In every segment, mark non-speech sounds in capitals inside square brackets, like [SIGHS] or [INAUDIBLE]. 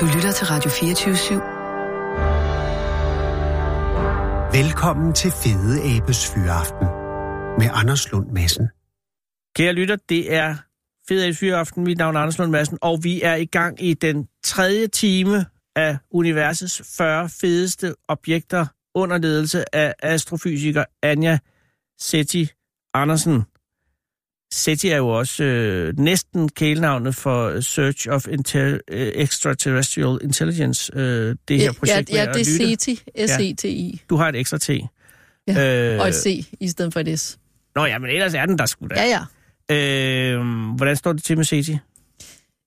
Du lytter til Radio 24 /7. Velkommen til Fede Abes Fyraften med Anders Lund Madsen. Kære lytter, det er Fede Abes Fyraften. Mit navn er Anders Lund Madsen, og vi er i gang i den tredje time af universets 40 fedeste objekter under ledelse af astrofysiker Anja Seti Andersen. SETI er jo også øh, næsten kælenavnet for Search of Inter- øh, Extraterrestrial Intelligence, øh, det her projekt Ja, ja det er. CETI. S-E-T-I. Du har et ekstra T. Ja, Øh, Og et C i stedet for et S. Nå ja, men ellers er den der sgu da. Ja, ja. Øh, hvordan står det til med SETI?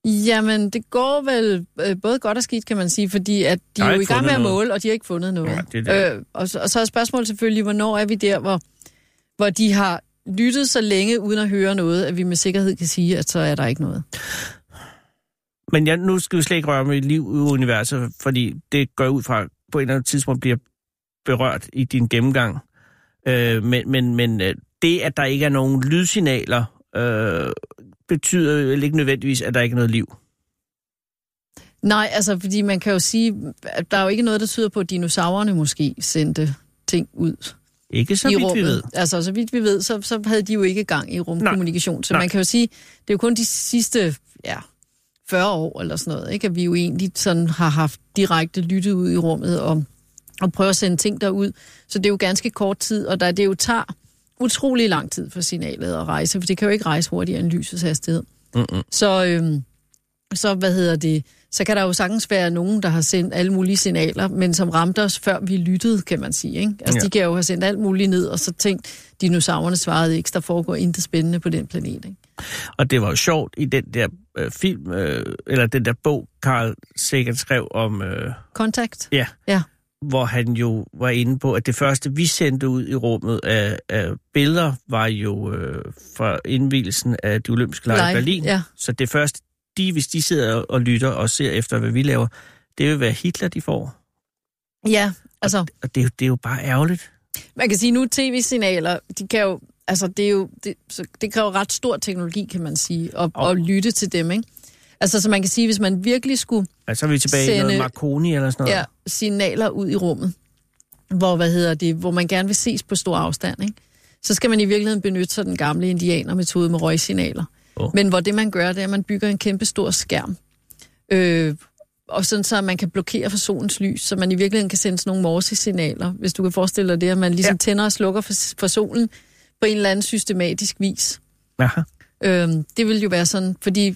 Jamen, det går vel øh, både godt og skidt, kan man sige, fordi at de er jo i gang med at fundet noget. måle, og de har ikke fundet noget. Ja, det det. Øh, og, så, og så er spørgsmålet selvfølgelig, hvornår er vi der, hvor, hvor de har lyttet så længe uden at høre noget, at vi med sikkerhed kan sige, at så er der ikke noget. Men jeg, nu skal vi slet ikke røre med liv i universet, fordi det går ud fra, på et eller andet tidspunkt bliver berørt i din gennemgang. Øh, men men, men øh, det, at der ikke er nogen lydsignaler, øh, betyder jo ikke nødvendigvis, at der ikke er noget liv. Nej, altså, fordi man kan jo sige, at der er jo ikke noget, der tyder på, at dinosaurerne måske sendte ting ud Ikke så vidt vi rummet. ved. Altså, så vidt vi ved, så, så havde de jo ikke gang i rumkommunikation. Så Nej. man kan jo sige, det er jo kun de sidste ja, 40 år eller sådan noget, ikke? at vi jo egentlig sådan har haft direkte lyttet ud i rummet og, og prøvet at sende ting derud. Så det er jo ganske kort tid, og der, det jo tager utrolig lang tid for signalet at rejse, for det kan jo ikke rejse hurtigere end lysets hastighed. Mm-mm. Så, øhm, så hvad hedder det? Så kan der jo sagtens være nogen, der har sendt alle mulige signaler, men som ramte os, før vi lyttede, kan man sige. Ikke? Altså, Ja. de kan jo have sendt alt muligt ned, og så tænkt, dinosaurerne svarede ikke, der foregår intet spændende på den planet. Ikke? Og det var jo sjovt i den der øh, film, øh, eller den der bog, Carl Sagan skrev om, øh, Kontakt? ja, Ja. hvor han jo var inde på, at det første, vi sendte ud i rummet af, af billeder, var jo øh, fra indvielsen af de olympiske lege i Berlin. ja. Så det første, de, hvis de sidder og lytter og ser efter, hvad vi laver, det vil være Hitler, de får. Ja, altså, Og det, er jo- det er jo bare ærgerligt. man kan sige nu, tv-signaler, de kan jo, altså det er jo, det, så det kræver ret stor teknologi, kan man sige, at, Og- at lytte til dem, ikke? Altså, så man kan sige, hvis man virkelig skulle Altså, så er vi tilbage i noget Sende- Marconi eller sådan noget. ja, signaler ud i rummet, hvor, hvad hedder det, hvor man gerne vil ses på stor afstand, ikke? så skal man i virkeligheden benytte sig den gamle indianermetode med røgsignaler. Åh. Men hvor det man gør, det er, at man bygger en kæmpe stor skærm, øh, og sådan så man kan blokere for solens lys, så man i virkeligheden kan sende sådan nogle morsesignaler, hvis du kan forestille dig det, at man ligesom Ja. tænder og slukker for, for solen på en eller anden systematisk vis. Aha. Øhm, det vil jo være sådan, fordi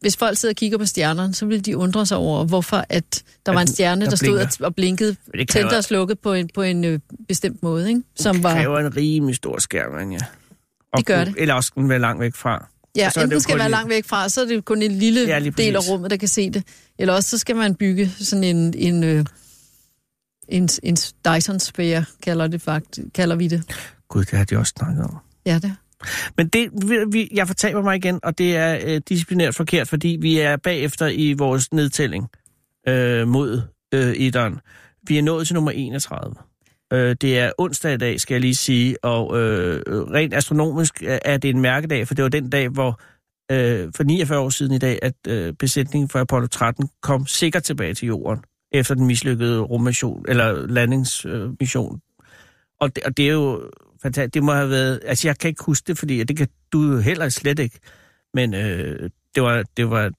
hvis folk sidder og kigger på stjernerne, så vil de undre sig over, hvorfor at der At var en stjerne, der der, stod blinker. og, blinkede, tændte og slukkede på en, på en øh, bestemt måde, ikke? Som Det var, kræver en rimelig stor skærm, ja. Og Det gør det. Eller også den være langt væk fra. Ja, og så enten skal være langt væk fra, så er det kun en lille Ja, del af rummet, der kan se det. Eller også så skal man bygge sådan en, en, øh, en, en Dyson-sphere, kalder, det faktisk, kalder vi det. Gud, det har de også snakket om. Ja, det. Men det, vi, vi, jeg fortaber mig igen, og det er øh, disciplinært forkert, fordi vi er bagefter i vores nedtælling øh, mod øh, etteren. Vi er nået til nummer 31. Øh, det er onsdag i dag, skal jeg lige sige, og øh, rent astronomisk er er det en mærkedag, for det var den dag, hvor øh, for 49 år siden i dag, at øh, besætningen for Apollo 13 kom sikkert tilbage til jorden efter den mislykkede rummission, eller landingsmission. Og, det, og det er jo fantastisk. Det må have været... Altså, jeg kan ikke huske det, fordi det kan du jo heller slet ikke. Men øh, det, var, det, var,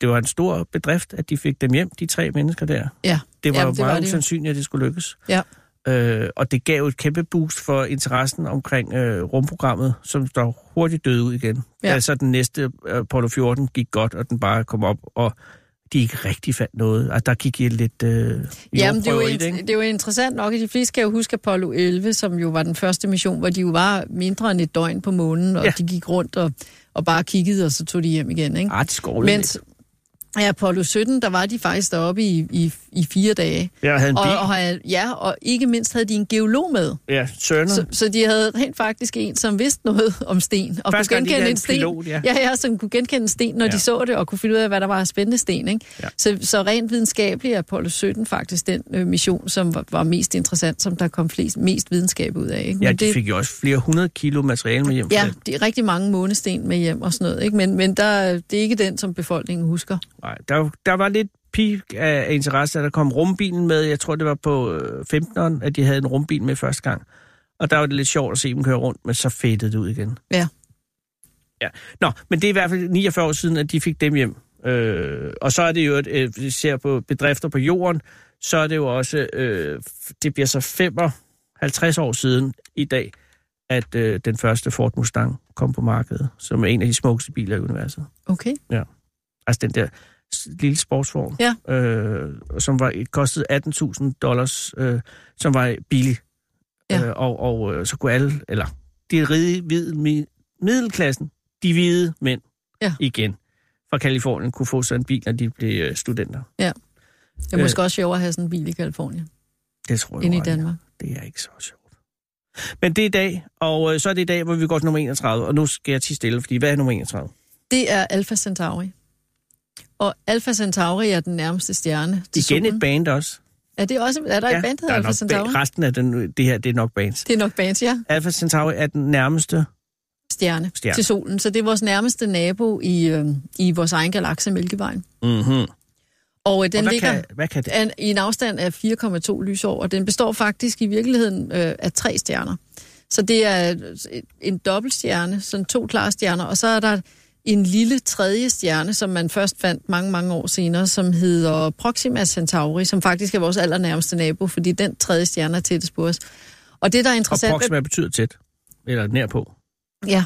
det var en stor bedrift, at de fik dem hjem, de tre mennesker der. Ja. Det var Ja, jo det var meget det usandsynligt, at det skulle lykkes. Ja. Øh, og det gav et kæmpe boost for interessen omkring øh, rumprogrammet, som der hurtigt døde ud igen. Ja. Altså den næste øh, Apollo 14 gik godt, og den bare kom op, og de ikke rigtig fandt noget. Altså, der gik I lidt øh, Jamen, det er, jo, i det, ikke? det er jo interessant nok, at de fleste kan jo huske Apollo 11, som jo var den første mission, hvor de jo var mindre end et døgn på månen, og Ja. de gik rundt og, og bare kiggede, og så tog de hjem igen. Ikke? Ah, de skovlede Mens ja, Apollo 17, der var de faktisk deroppe i, i, i fire dage. Jeg havde en Og, bil. og, havde- ja, og ikke mindst havde de en geolog med. Ja, Søren. Så, så de havde rent faktisk en, som vidste noget om sten. Og Første kunne de genkende en en sten. pilot, ja. ja, ja, som kunne genkende en sten, når Ja. ja. de så det, og kunne finde ud af, hvad der var spændende sten. Ikke? Ja. Så, så rent videnskabeligt er Apollo 17 faktisk den øh, mission, som var, var mest interessant, som der kom flest, mest videnskab ud af. Ikke? Ja, de fik jo også flere hundrede kilo materiale med hjem. Ja, det. det er rigtig mange månesten med hjem og sådan noget. Ikke? Men, men der, det er ikke den, som befolkningen husker. Nej, der, der var lidt peak af, af interesse, da der kom rumbilen med. Jeg tror, det var på øh, 15'eren, at de havde en rumbil med første gang. Og der var det lidt sjovt at se dem køre rundt, men så fættede det ud igen. Ja. Ja. Nå, men det er i hvert fald 49 år siden, at de fik dem hjem. Øh, og så er det jo, at øh, vi ser på bedrifter på jorden, så er det jo også, øh, det bliver så 55 år siden i dag, at øh, den første Ford Mustang kom på markedet, som er en af de smukkeste biler i universet. Okay. Altså den der lille sportsvogn, Ja. øh, som var kostede 18.000 dollars, øh, som var billig. Ja. Øh, og og øh, så kunne alle, eller de rige hvide, mi- middelklassen, de hvide mænd Ja. igen fra Kalifornien kunne få sådan en bil, når de blev øh, studenter. Det er Øh. måske også sjovere at have sådan en bil i Kalifornien, Det tror jeg end i Danmark. Det er ikke så sjovt. Men det er i dag, og øh, så er det i dag, hvor vi går til nummer 31, og nu skal jeg til stille, fordi hvad er nummer 31? Det er Alpha Centauri. Og Alpha Centauri er den nærmeste stjerne til Igen solen. et band også. Er, det også, er der et band, der der hedder er Alpha Centauri? ba- resten af den, det her, det er nok bands. Det er nok bands, ja. Alpha Centauri er den nærmeste Stjerne, Stjerne. til solen. Så det er vores nærmeste nabo i, øh, i vores egen galakse, Mælkevejen. Mm-hmm. Og øh, den og hvad, ligger kan, hvad kan det? an, i en afstand af 4,2 lysår, og den består faktisk i virkeligheden øh, af tre stjerner. Så det er øh, en dobbeltstjerne, sådan to klare stjerner, og så er der en lille tredje stjerne, som man først fandt mange, mange år senere, som hedder Proxima Centauri, som faktisk er vores allernærmeste nabo, fordi den tredje stjerne er tættest på os. Og det, der er Og interessant... proxima betyder tæt. Eller nær på. Ja,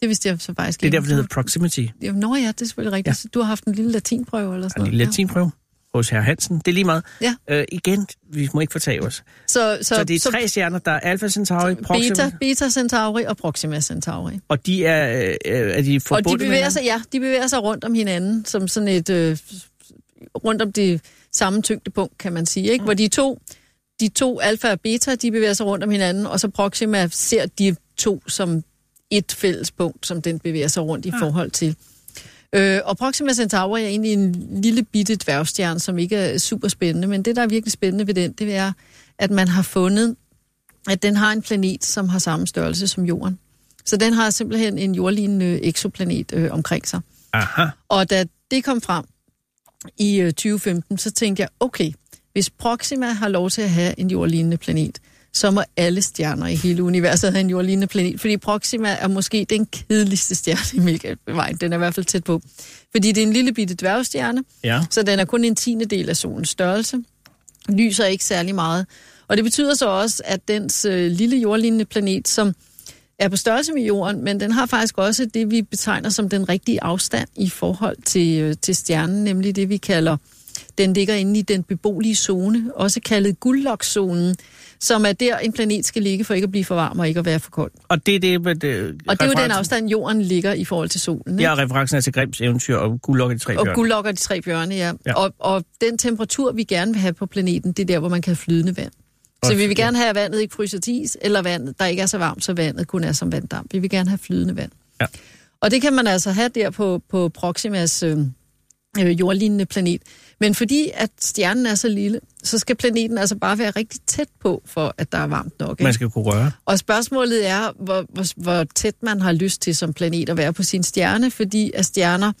det vidste jeg så faktisk Det er ikke. derfor, det hedder proximity. Nå ja, det er selvfølgelig rigtigt. Ja. Du har haft en lille latinprøve eller sådan Og en noget. lille latinprøve hos herr Hansen. Det er lige meget. Ja. Øh, igen, vi må ikke fortage os. Så, så, Så det er tre stjerner, der er Alpha Centauri, Proxima, Beta, Beta Centauri og Proxima Centauri. og de er, øh, er de Og forbundet de bevæger sig, ja, de bevæger sig rundt om hinanden, som sådan et, øh, rundt om det samme tyngdepunkt, kan man sige, ikke? Hvor de to, de to alfa og beta, de bevæger sig rundt om hinanden, og så Proxima ser de to som et fælles punkt, som den bevæger sig rundt i forhold til. Øh, og Proxima Centauri er egentlig en lille bitte dværgstjerne, som ikke er super spændende, men det, der er virkelig spændende ved den, det er, at man har fundet, at den har en planet, som har samme størrelse som Jorden. Så den har simpelthen en jordlignende eksoplanet øh, omkring sig. Aha. Og da det kom frem i øh, 2015, så tænkte jeg, okay, hvis Proxima har lov til at have en jordlignende planet, så må alle stjerner i hele universet have en jordlignende planet, fordi Proxima er måske den kedeligste stjerne i Mælkevejen. Den er i hvert fald tæt på. Fordi det er en lille bitte dværgstjerne, Ja. så den er kun en tiende del af solens størrelse. Lyser ikke særlig meget. Og det betyder så også, at dens øh, lille jordlignende planet, som er på størrelse med jorden, men den har faktisk også det, vi betegner som den rigtige afstand i forhold til, øh, til stjernen, nemlig det, vi kalder, den ligger inde i den beboelige zone, også kaldet guldlokzonen, som er der, en planet skal ligge for ikke at blive for varm og ikke at være for kold. Og det er det, med det, Og det er jo den afstand, jorden ligger i forhold til solen. ikke? Ja, referencen er til Grims eventyr og Guldlok i de tre Og bjørne. guldlokker de tre bjørne, ja. Ja. Og, og den temperatur, vi gerne vil have på planeten, det er der, hvor man kan have flydende vand. Så vi vil gerne have, at vandet ikke fryser til is, eller vandet, der ikke er så varmt, så vandet kun er som vanddamp. Vi vil gerne have flydende vand. Ja. Og det kan man altså have der på, på Proximas øh, øh, jordlignende planet. Men fordi at stjernen er så lille, så skal planeten altså bare være rigtig tæt på, for at der er varmt nok. Ikke? Man skal kunne røre. Og spørgsmålet er, hvor, hvor, hvor tæt man har lyst til som planet at være på sin stjerne, fordi at stjerner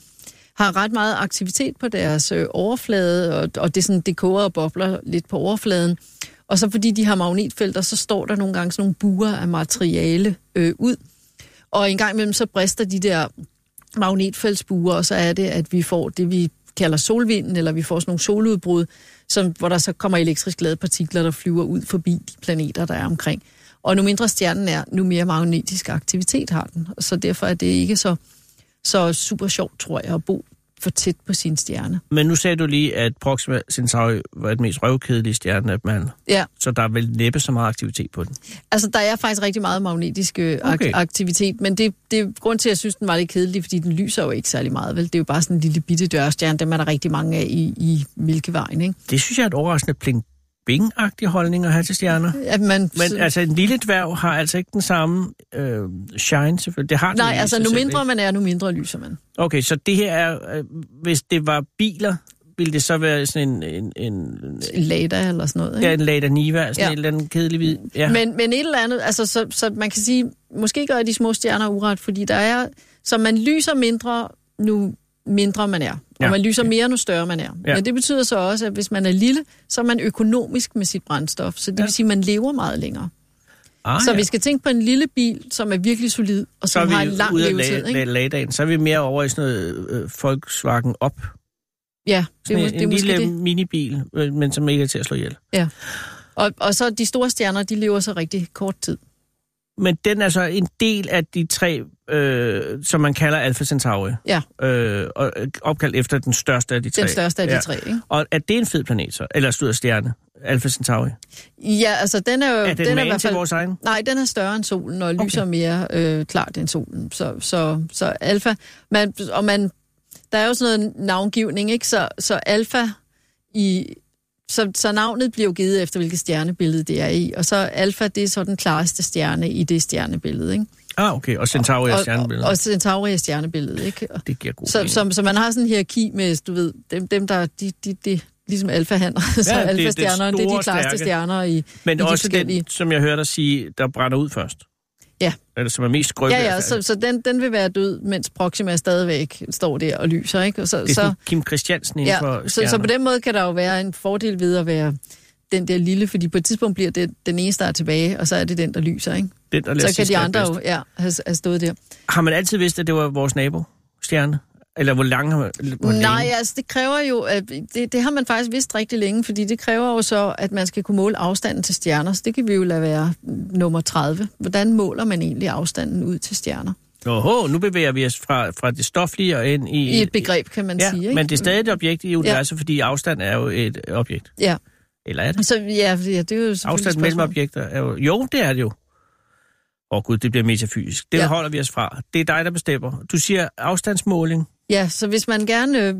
har ret meget aktivitet på deres øh, overflade, og, og det, sådan, det koger og bobler lidt på overfladen. Og så fordi de har magnetfelter, så står der nogle gange sådan nogle buer af materiale øh, ud. Og en gang imellem så brister de der magnetfeltsbuer, og så er det, at vi får det, vi kalder solvinden, eller vi får sådan nogle soludbrud, som, hvor der så kommer elektrisk ladede partikler, der flyver ud forbi de planeter, der er omkring. Og nu mindre stjernen er, nu mere magnetisk aktivitet har den. Så derfor er det ikke så, så super sjovt, tror jeg, at bo for tæt på sin stjerne. Men nu sagde du lige, at Proxima Centauri var den mest røvkedelige stjerne af alle. Ja, Så der er vel næppe så meget aktivitet på den. altså der er faktisk rigtig meget magnetisk øh, ak- Okay. aktivitet, men det, det er grund til, at jeg synes, den var lidt kedelig, fordi den lyser jo ikke særlig meget, vel? Det er jo bare sådan en lille bitte dørstjerne, dem er der rigtig mange af i, i Mælkevejen, ikke? Det synes jeg er et overraskende pling bing holdning at have til stjerner. At man, Men så- altså, en lille dværg har altså ikke den samme øh, shine, selvfølgelig. Det har Nej, altså nu mindre man er, nu mindre lyser man. Okay, så det her er, øh, hvis det var biler, ville det så være sådan en, en, en, En Lada eller sådan noget, ikke? ja, en Lada Niva, sådan. Ja. en eller anden kedelig hvid. Ja. Men, men et eller andet, altså, så, så man kan sige, måske gør de små stjerner uret, fordi der er, så man lyser mindre, nu mindre man er. Og Ja, man lyser mere, nu større man er. Ja. Men det betyder så også, at hvis man er lille, så er man økonomisk med sit brændstof. Så det Ja. vil sige, at man lever meget længere. Ah, Så vi skal tænke på en lille bil, som er virkelig solid, og som har en lang levetid. lag, lagdagen. Så er vi mere over i sådan noget øh, Volkswagen op. Ja, det er, en, det er en måske lille det. minibil, øh, men som ikke er til at slå ihjel. Og, og så de store stjerner, de lever så rigtig kort tid. Men den er så en del af de tre, øh, som man kalder Alpha Centauri. Ja. Øh, og øh, opkaldt efter den største af de tre. Den største af de Ja. tre, ikke? Og er det en fed planet så? Eller stod stjerne? Alpha Centauri. Ja, altså den er jo... Er den, den er i hvert til fald, vores egen? Nej, den er større end solen og Okay. lyser mere øh, klart end solen. Så, så, så alfa... Man, og man, der er jo sådan noget navngivning, ikke? Så, så alfa i... Så, så navnet bliver jo givet efter, hvilket stjernebillede det er i. Og så alfa, det er så den klareste stjerne i det stjernebillede, ikke? Ah, okay. Og Centauri er og, stjernebilledet. og, og Centauri er stjernebilledet, ikke? Og, det giver god så, mening. så, så man har sådan en hierarki med, du ved, dem, dem der, de, de, de, ligesom alfahander, [LAUGHS] så det er det alfastjernerne, det er de klareste stærke. stjerner i, Men i de også forskellige- den, som jeg hørte dig sige, der brænder ud først. Ja. Eller som er mest skrøbelig. Ja, ja, så, så den, den vil være død, mens Proxima stadigvæk står der og lyser, ikke? Og så, Det er så, Kim Christiansen inden ja, for så, så på den måde kan der jo være en fordel ved at være den der lille, fordi på et tidspunkt bliver det den eneste, der er tilbage, og så er det den, der lyser, ikke? den, der Så kan de andre jo ja, have, have stået der. Har man altid vidst, at det var vores nabo stjerne? Eller hvor lang har man... Nej, længe? altså det kræver jo, at det, det har man faktisk vidst rigtig længe, fordi det kræver jo så, at man skal kunne måle afstanden til stjerner, så det kan vi jo lade være nummer 30. Hvordan måler man egentlig afstanden ud til stjerner? Oho, nu bevæger vi os fra, fra det stoflige og ind i... I et begreb, kan man ja, sige. Ikke? men det er stadig et objekt i universet, ja. fordi afstand er jo et objekt. Ja, Eller er det? så ja, ja det er jo Afstand mellem objekter er jo... Jo, det er det jo. Åh oh, gud, det bliver metafysisk. Det. Ja. holder vi os fra. Det er dig, der bestemmer. Du siger afstandsmåling. Ja, så hvis man gerne... Øh,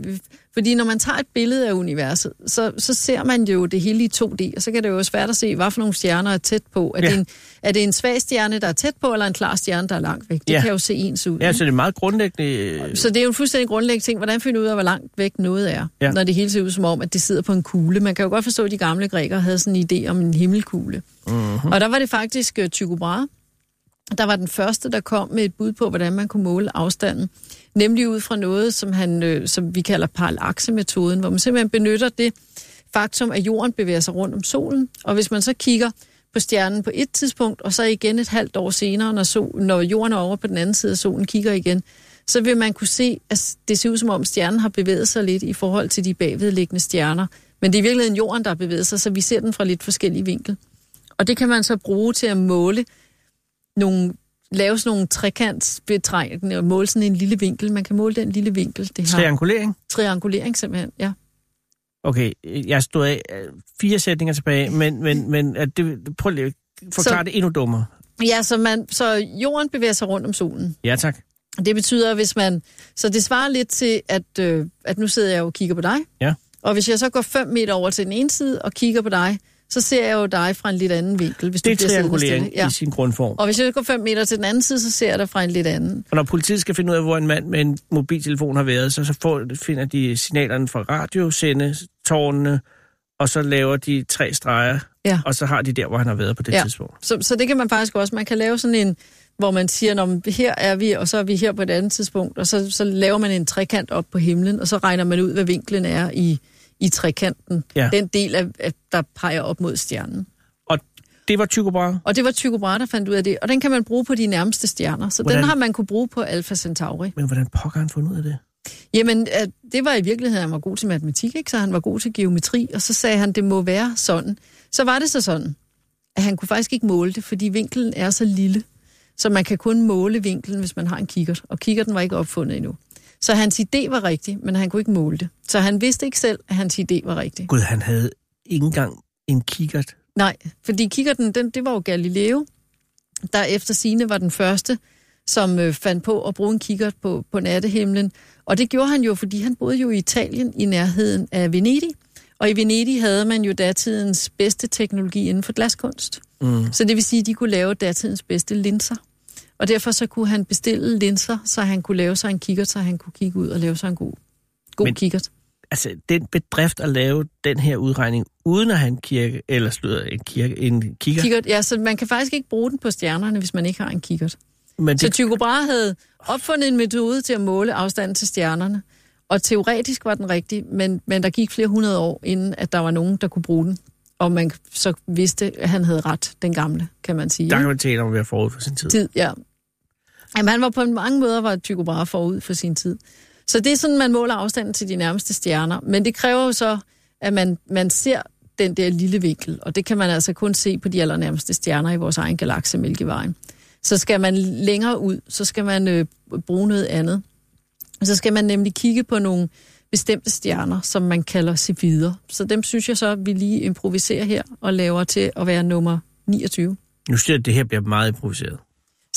fordi når man tager et billede af universet, så, så ser man jo det hele i 2D, og så kan det jo være svært at se, hvad for nogle stjerner er tæt på. Er, Ja. det, en, er det en svag stjerne, der er tæt på, eller en klar stjerne, der er langt væk? Det Ja. kan jo se ens ud. Ja, ikke? så det er meget grundlæggende... øh, Så det er jo en fuldstændig grundlæggende ting. Hvordan finder du ud af, hvor langt væk noget er, Ja. når det hele ser ud som om, at det sidder på en kugle? Man kan jo godt forstå, at de gamle grækere havde sådan en idé om en himmelkugle. Mm-hmm. Og der var det faktisk uh, Tycho Brahe, der var den første, der kom med et bud på, hvordan man kunne måle afstanden. Nemlig ud fra noget, som, han, øh, som vi kalder parallaxemetoden, hvor man simpelthen benytter det faktum, at jorden bevæger sig rundt om solen. Og hvis man så kigger på stjernen på et tidspunkt, og så igen et halvt år senere, når, sol, når jorden er over på den anden side af solen, kigger igen, så vil man kunne se, at det ser ud som om stjernen har bevæget sig lidt i forhold til de bagvedliggende stjerner. Men det er i virkeligheden jorden, der har bevæget sig, så vi ser den fra lidt forskellige vinkel. Og det kan man så bruge til at måle nogle, lave sådan nogle trekantsbetrækninger og måle sådan en lille vinkel. Man kan måle den lille vinkel, det har. Triangulering? Triangulering simpelthen, ja. Okay, jeg stod af øh, fire sætninger tilbage, men, men, men at det, prøv lige at forklare Så- det endnu dummere. Ja, så, man, så jorden bevæger sig rundt om solen. Ja, tak. Det betyder, hvis man... Så det svarer lidt til, at, øh, at nu sidder jeg og kigger på dig. Ja. Og hvis jeg så går 5 meter over til den ene side og kigger på dig, så ser jeg jo dig fra en lidt anden vinkel, hvis Det er du siddende triangulering. Ja. i sin grundform. Og hvis jeg går 5 meter til den anden side, så ser jeg dig fra en lidt anden. Og når politiet skal finde ud af, hvor en mand med en mobiltelefon har været, så, så får, finder de signalerne fra radiosendetårnene, og så laver de tre streger, Ja. og så har de der, hvor han har været på det Ja. tidspunkt. Så, så det kan man faktisk også. Man kan lave sådan en, hvor man siger, Nå, her er vi, og så er vi her på et andet tidspunkt, og så, så laver man en trekant op på himlen, og så regner man ud, hvad vinklen er i, i trekanten. Ja. Den del, af, der peger op mod stjernen. Og det var Tycho Brahe. Og det var Tycho Brahe, der fandt ud af det. Og den kan man bruge på de nærmeste stjerner. Så Hvordan? den har man kunne bruge på Alpha Centauri. Men hvordan pokker han fundet ud af det? Jamen, øh, det var i virkeligheden, han var god til matematik, ikke? så han var god til geometri, og så sagde han, det må være sådan. Så var det så sådan, at han kunne faktisk ikke måle det, fordi vinkelen er så lille, så man kan kun måle vinkelen, hvis man har en kikkert, og kikkerten var ikke opfundet endnu. Så hans idé var rigtig, men han kunne ikke måle det. Så han vidste ikke selv, at hans idé var rigtig. Gud, han havde ikke engang en kikkert. Nej, fordi kikkerten, den, det var jo Galileo, der efter sine var den første, som øh, fandt på at bruge en kikkert på, på nattehimlen. Og det gjorde han jo, fordi han boede jo i Italien i nærheden af Venedig. Og i Venedig havde man jo datidens bedste teknologi inden for glaskunst. Mm. Så det vil sige, at de kunne lave datidens bedste linser. Og derfor så kunne han bestille linser, så han kunne lave sig en kikkert, så han kunne kigge ud og lave sig en god, god Men- kikkert. Altså, den bedrift at lave den her udregning, uden at have en kirke, eller slutter en kirke, en kikkert. Kikkert, ja, så man kan faktisk ikke bruge den på stjernerne, hvis man ikke har en kikkert. Men Så det, Tycho Brahe havde opfundet en metode til at måle afstanden til stjernerne, Og teoretisk var den rigtig, men, men der gik flere hundrede år, inden at der var nogen, der kunne bruge den. Og man så vidste, at han havde ret, den gamle, kan man sige. Der kan man tale om at være forud for sin tid. tid, ja. Jamen, han var på mange måder var Tycho Brahe forud for sin tid. Så det er sådan, man måler afstanden til de nærmeste stjerner. Men det kræver jo så, at man, man ser den der lille vinkel, og det kan man altså kun se på de allernærmeste stjerner i vores egen galakse, Mælkevejen. Så skal man længere ud, så skal man øh, bruge noget andet. Så skal man nemlig kigge på nogle bestemte stjerner, som man kalder Cepheider. Så dem synes jeg så, at vi lige improviserer her og laver til at være nummer 29. Nu siger jeg, at det her bliver meget improviseret.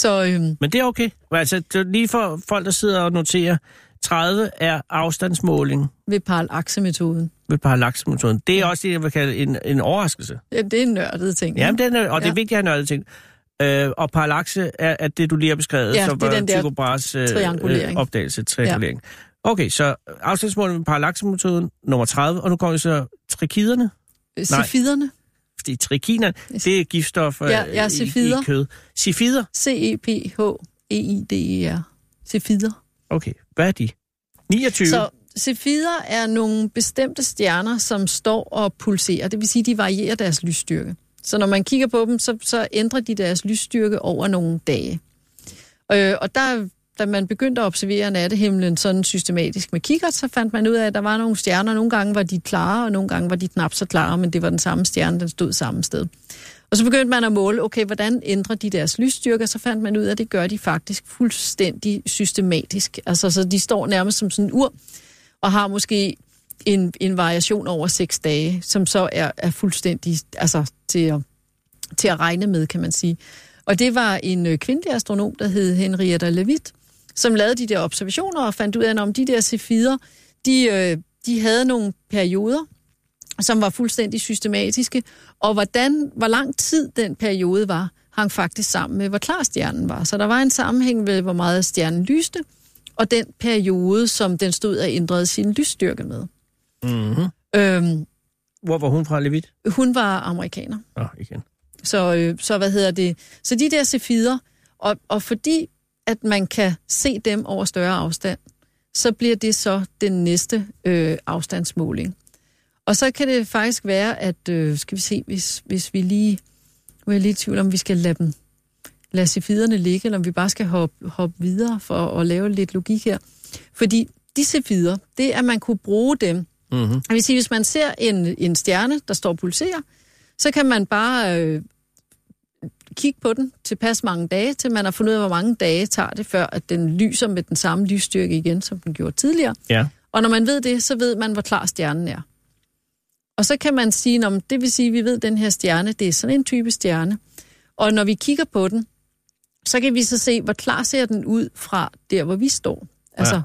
Så øhm, Men det er okay. Altså, det er lige for folk, der sidder og noterer, 30 er afstandsmåling ved parallaxe-metoden. ved parallaxemetoden. Det er også det, jeg vil kalde en, en overraskelse. Ja, det er en nørdet ting. Jamen, den er, og det er Ja. vigtigt at have nørdet ting. Øh, og parallaxe er, er det, du lige har beskrevet, Ja, som det var Tycho Brahes øh, triangulering. øh, opdagelse, triangulering. Ja. Okay, så afstandsmålet med parallaxemetoden, nummer 30, og nu kommer vi så trikiderne. Cepiderne. Fordi trikinerne, det er giftstoffer Ja, ja, i, i cefider. kød. Cefider? C-E-P-H-E-I-D-E-R. Cephider. Okay, hvad er de? 29? Så Cephider er nogle bestemte stjerner, som står og pulserer. Det vil sige, de varierer deres lysstyrke. Så når man kigger på dem, så, så ændrer de deres lysstyrke over nogle dage. Øh, og der, da man begyndte at observere nattehimlen sådan systematisk med kikkert, så fandt man ud af, at der var nogle stjerner. Nogle gange var de klare, og nogle gange var de knap så klare, men det var den samme stjerne, den stod samme sted. Og så begyndte man at måle, okay, hvordan ændrer de deres lysstyrker? Så fandt man ud af, at det gør de faktisk fuldstændig systematisk. Altså, så de står nærmest som sådan en ur, og har måske en, en variation over seks dage, som så er, er fuldstændig altså, til, at, til at regne med, kan man sige. Og det var en øh, kvindelig astronom, der hed Henrietta Leavitt, som lavede de der observationer og fandt ud af, om de der cefider, de, øh, de havde nogle perioder, som var fuldstændig systematiske, og hvordan, hvor lang tid den periode var, hang faktisk sammen med, hvor klar stjernen var. Så der var en sammenhæng med, hvor meget stjernen lyste, og den periode, som den stod og ændrede sin lysstyrke med. Mm-hmm. Øhm, Hvor var hun fra, Levit? hun var amerikaner. Åh, oh, igen. Så, øh, så hvad hedder det? Så de der cefider, og, og fordi at man kan se dem over større afstand, så bliver det så den næste øh, afstandsmåling. Og så kan det faktisk være, at, øh, skal vi se, hvis, hvis vi lige, nu er jeg lidt i tvivl om, vi skal lade dem, lade cefiderne ligge, eller om vi bare skal hoppe, hoppe videre for at lave lidt logik her. Fordi de cefider, det er, at man kunne bruge dem. Mm-hmm. Jeg vil sige, hvis man ser en, en stjerne, der står og pulserer, så kan man bare øh, kigge på den tilpas mange dage, til man har fundet ud af, hvor mange dage tager det, før at den lyser med den samme lysstyrke igen, som den gjorde tidligere. Ja. Og når man ved det, så ved man, hvor klar stjernen er. Og så kan man sige, om det vil sige, at vi ved, at den her stjerne, det er sådan en type stjerne. Og når vi kigger på den, så kan vi så se, hvor klar ser den ud fra der, hvor vi står. Altså, Ja.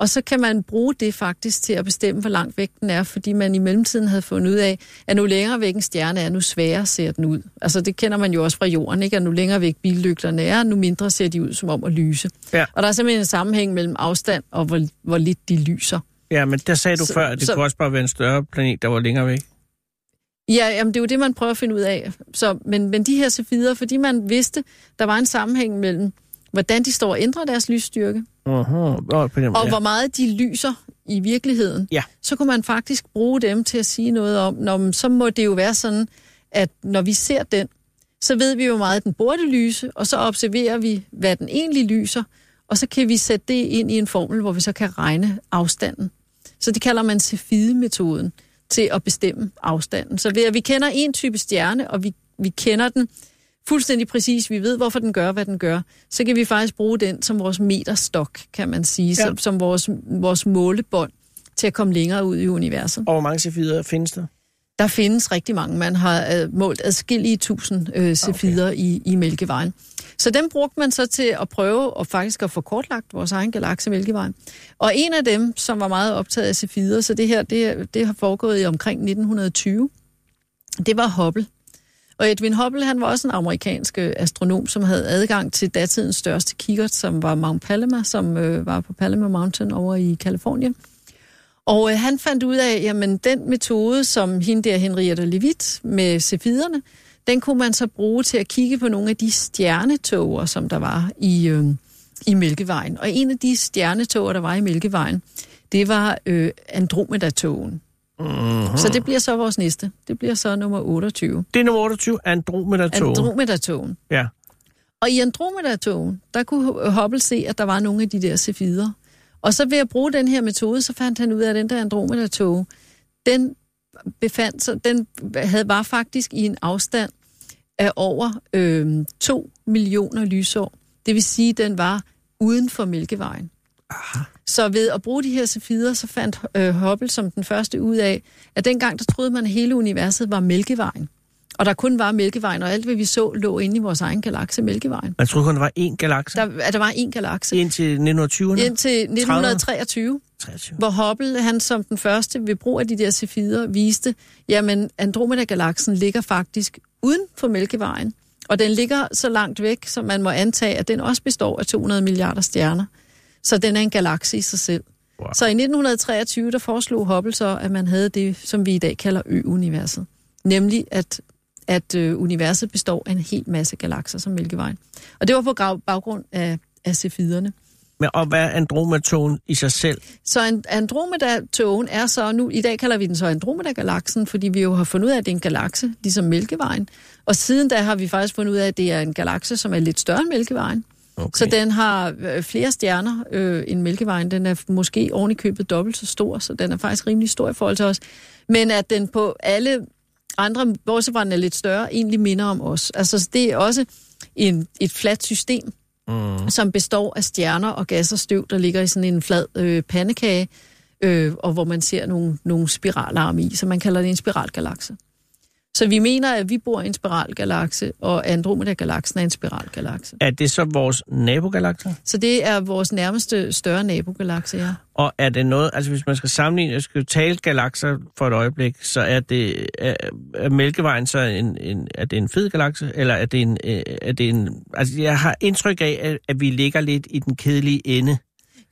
Og så kan man bruge det faktisk til at bestemme, hvor langt væk den er, fordi man i mellemtiden havde fundet ud af, at nu længere væk en stjerne er, nu sværere ser den ud. Altså det kender man jo også fra jorden, ikke? at nu længere væk billygterne er, nu mindre ser de ud som om at lyse. Ja. Og der er simpelthen en sammenhæng mellem afstand og hvor, hvor lidt de lyser. Ja, men der sagde du Så- før, at det så- kunne også bare være en større planet, der var længere væk. Ja, jamen, det er jo det, man prøver at finde ud af. Så, men, men de her cefider, fordi man vidste, der var en sammenhæng mellem, hvordan de står og ændrer deres lysstyrke, Uh-huh. Oh, på den, og ja. hvor meget de lyser i virkeligheden, Ja. så kunne man faktisk bruge dem til at sige noget om, når, så må det jo være sådan, at når vi ser den, så ved vi jo hvor meget den burde lyse, og så observerer vi, hvad den egentlig lyser, og så kan vi sætte det ind i en formel, hvor vi så kan regne afstanden. Så det kalder man Cepheid-metoden til at bestemme afstanden. Så ved at vi kender en type stjerne, og vi, vi kender den fuldstændig præcis, vi ved, hvorfor den gør, hvad den gør, så kan vi faktisk bruge den som vores meterstok, kan man sige, Ja. som, som vores, vores målebånd til at komme længere ud i universet. Og hvor mange cefider findes der? Der findes rigtig mange. Man har øh, målt adskillige tusind øh, cefider okay. i, i Mælkevejen. Så dem brugte man så til at prøve og faktisk at få kortlagt vores egen galakse Mælkevejen. Og en af dem, som var meget optaget af cefider, så det her det, det har foregået i omkring 1920, det var Hubble. Og Edwin Hubble, han var også en amerikansk øh, astronom, som havde adgang til datidens største kikkert, som var Mount Palomar, som øh, var på Palomar Mountain over i Kalifornien. Og øh, han fandt ud af, jamen den metode, som hende der Henrietta Leavitt med cefiderne, den kunne man så bruge til at kigge på nogle af de stjernetoger, som der var i, øh, i Mælkevejen. Og en af de stjernetoger, der var i Mælkevejen, det var øh, Andromeda-togen. Mm-hmm. Så det bliver så vores næste. Det bliver så nummer 28. Det er nummer 28, Andromeda-togen. Andromeda-togen. Ja. Og i Andromeda-togen, der kunne Hubble se, at der var nogle af de der cefider. Og så ved at bruge den her metode, så fandt han ud af, at den der Andromeda-tog, den befandt sig, den havde, var faktisk i en afstand af over øh, 2 millioner lysår. Det vil sige, at den var uden for Mælkevejen. Aha. Så ved at bruge de her cefider, så fandt øh, Hubble som den første ud af, at dengang der troede man, at hele universet var Mælkevejen. Og der kun var Mælkevejen, og alt hvad vi så lå inde i vores egen galakse, Mælkevejen. Man troede kun, der var én galakse Der, at der var én galakse. indtil 1920'erne. Indtil 1923, 23. hvor Hubble, han som den første ved brug af de der cefider, viste, jamen Andromeda-galaksen ligger faktisk uden for Mælkevejen. Og den ligger så langt væk, som man må antage, at den også består af 200 milliarder stjerner. Så den er en galakse i sig selv. Wow. Så i 1923, der foreslog Hubble så, at man havde det, som vi i dag kalder ø-universet. Nemlig, at, at øh, universet består af en hel masse galakser som Mælkevejen. Og det var på baggrund af, af cefiderne. Men, og hvad er Andromeda-togen i sig selv? Så en- Andromeda-togen er så nu, i dag kalder vi den så Andromeda-galaksen, fordi vi jo har fundet ud af, at det er en galakse, ligesom Mælkevejen. Og siden da har vi faktisk fundet ud af, at det er en galakse, som er lidt større end Mælkevejen. Okay. Så den har øh, flere stjerner øh, end Mælkevejen. Den er måske oven i købet dobbelt så stor, så den er faktisk rimelig stor i forhold til os. Men at den på alle andre, bortset fra den er lidt større, egentlig minder om os. Altså det er også en, et fladt system, Mm. som består af stjerner og gas og støv, der ligger i sådan en flad øh, pandekage, øh, og hvor man ser nogle, nogle spiralarm i, så man kalder det en spiralgalakse. Så vi mener, at vi bor i en spiralgalakse, og Andromeda-galaksen er en spiralgalakse. Er det så vores nabogalakser? Så det er vores nærmeste større nabogalakse, ja. Og er det noget, altså hvis man skal sammenligne, jeg skal tale galakser for et øjeblik, så er det, er, er Mælkevejen så en, en, er det en fed galakse, eller er det en, øh, er det en, altså jeg har indtryk af, at, at vi ligger lidt i den kedelige ende.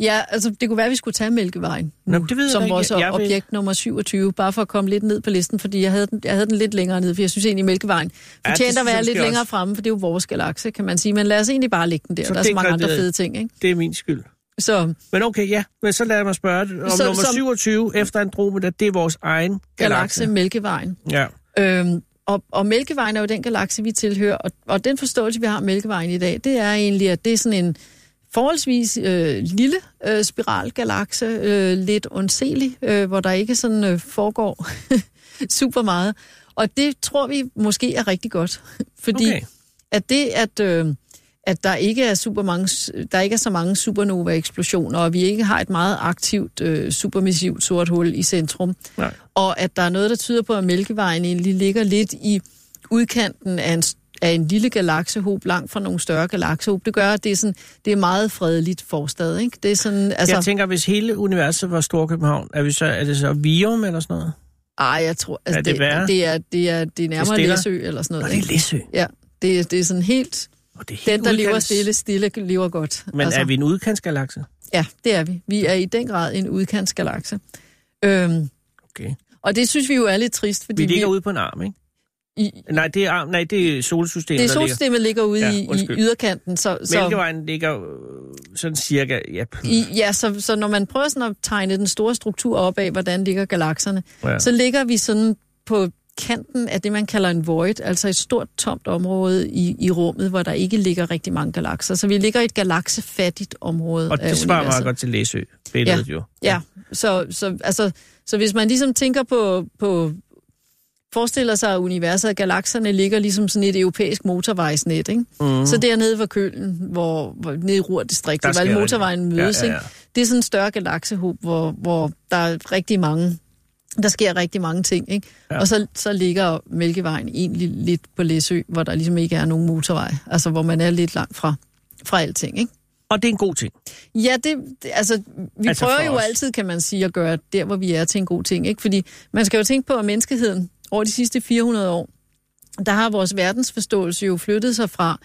Ja, altså det kunne være, at vi skulle tage Mælkevejen Nå, det ved jeg som ikke. vores Jeg vil- objekt nummer 27, bare for at komme lidt ned på listen, fordi jeg havde den, jeg havde den lidt længere ned, for jeg synes egentlig, Mælkevejen Ja, fortjente synes at være jeg lidt måske længere også. fremme, for det er jo vores galakse, kan man sige. Men lad os egentlig bare lægge den der. Så der er så mange andre fede ting, ikke? Det er min skyld. Så Men okay, ja, men så lad mig spørge, om Så- nummer som- 27 efter Andromeda, det er vores egen galakse. galakse Mælkevejen. Ja. Øhm, og, og Mælkevejen er jo den galakse, vi tilhører, og, og den forståelse, vi har af Mælkevejen i dag, det er egentlig, at det er sådan en forholdsvis øh, lille øh, spiralgalakse, øh, lidt ondselig, øh, hvor der ikke sådan øh, foregår [LAUGHS] super meget. Og det tror vi måske er rigtig godt, [LAUGHS] fordi Okay. at det, at, øh, at der ikke er super mange, der ikke er så mange supernova-eksplosioner, og vi ikke har et meget aktivt øh, supermassivt sort hul i centrum, Nej. og at der er noget, der tyder på, at Mælkevejen egentlig ligger lidt i udkanten af en, af en lille galaksehob langt fra nogle større galaksehob. Det gør, at det er, sådan, det er meget fredeligt forstad. Ikke? Det er sådan, Altså, jeg tænker, hvis hele universet var Storkøbenhavn, er, vi så, er det så Virum eller sådan noget? ej, jeg tror, altså, Er det værre? det, er, det, er, det er nærmere stiller? Læsø eller sådan Nå, noget. det er? Læsø. Ja, det, er- det er sådan helt... Og det er helt Den, der lever udkants- stille, stille lever godt. Men altså. er vi en udkantsgalakse? Ja, det er vi. Vi er i den grad en udkantsgalakse. Øhm, Okay. og det synes vi jo er lidt trist, fordi Vi ligger ude på en arm, ikke? I, Nej, det er, nej, det er solsystemet, det er der ligger. solsystemet ligger ude Ja, i, i yderkanten, så, så, Mælkevejen ligger øh, sådan cirka... Ja, i, ja, så, så når man prøver sådan at tegne den store struktur op af, hvordan ligger galakserne, ja. så ligger vi sådan på kanten af det, man kalder en void, altså et stort tomt område i, i rummet, hvor der ikke ligger rigtig mange galakser. Så vi ligger i et galaksefattigt område Og det svarer meget godt til Læsø, billedet jo. Ja, så, så, altså, så hvis man ligesom tænker på, på forestiller sig, at universet og galakserne ligger ligesom sådan et europæisk motorvejsnet, ikke? Mm. Så dernede hvor Kølen, hvor, hvor nede i Ruhrdistriktet, hvor alle motorvejen Ja, mødes, ja, ja. ikke? Det er sådan en større galaksehob, hvor, hvor der er rigtig mange, der sker rigtig mange ting, ikke? Ja. Ja. Og så, så ligger Mælkevejen egentlig lidt på Læsø, hvor der ligesom ikke er nogen motorvej, altså hvor man er lidt langt fra, fra alting, ikke? Og det er en god ting. Ja, det, det altså, vi Altså prøver jo os. altid, kan man sige, at gøre der, hvor vi er til en god ting. Ikke? Fordi man skal jo tænke på, at menneskeheden over de sidste 400 år, der har vores verdensforståelse jo flyttet sig fra,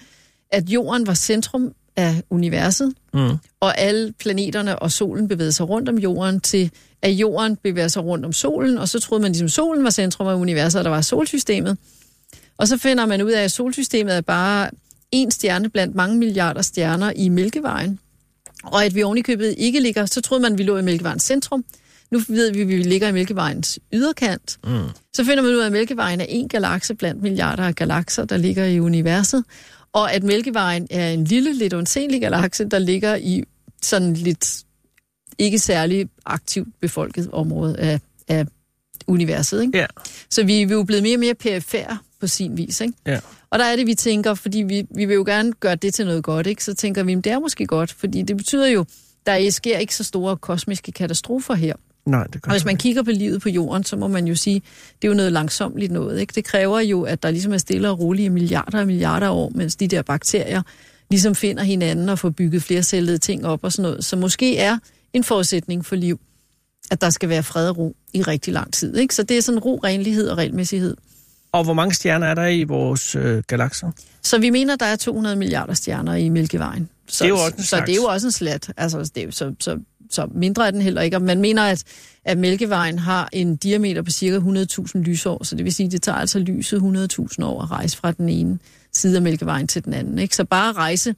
at jorden var centrum af universet, Mm. og alle planeterne og solen bevægede sig rundt om jorden, til at jorden bevæger sig rundt om solen, og så troede man ligesom, solen var centrum af universet, og der var solsystemet. Og så finder man ud af, at solsystemet er bare en stjerne blandt mange milliarder stjerner i Mælkevejen. og at vi ovenikøbet ikke ligger, så troede man, at vi lå i Mælkevejens centrum. Nu ved vi, at vi ligger i Mælkevejens yderkant. Mm. Så finder man ud af, at Mælkevejen er en galakse blandt milliarder af galakser, der ligger i universet. Og at Mælkevejen er en lille, lidt undsenlig galakse, der ligger i sådan lidt ikke særlig aktivt befolket område af, af universet. Ikke? Ja. Så vi, vi er jo blevet mere og mere perifære på sin vis. Ikke? Ja. Og der er det, vi tænker, fordi vi, vi vil jo gerne gøre det til noget godt, ikke? så tænker vi, at det er måske godt, fordi det betyder jo, der sker ikke så store kosmiske katastrofer her. Nej, det gør Og hvis man kigger på livet på jorden, så må man jo sige, det er jo noget langsomligt noget. Ikke? Det kræver jo, at der ligesom er stille og roligt i milliarder og milliarder år, mens de der bakterier ligesom finder hinanden og får bygget flercellede ting op og sådan noget. Så måske er en forudsætning for liv, at der skal være fred og ro i rigtig lang tid. Ikke? Så det er sådan ro, renlighed og regelmæssighed. Og hvor mange stjerner er der i vores øh, galakser? Så vi mener, der er 200 milliarder stjerner i Mælkevejen. Så, Det er jo også en så slags. det er jo også en slat. Altså, det er, så, så, så mindre er den heller ikke. Og man mener, at, at Mælkevejen har en diameter på cirka 100.000 lysår, så det vil sige, at det tager altså lyset 100.000 år at rejse fra den ene side af Mælkevejen til den anden. Ikke? Så bare at rejse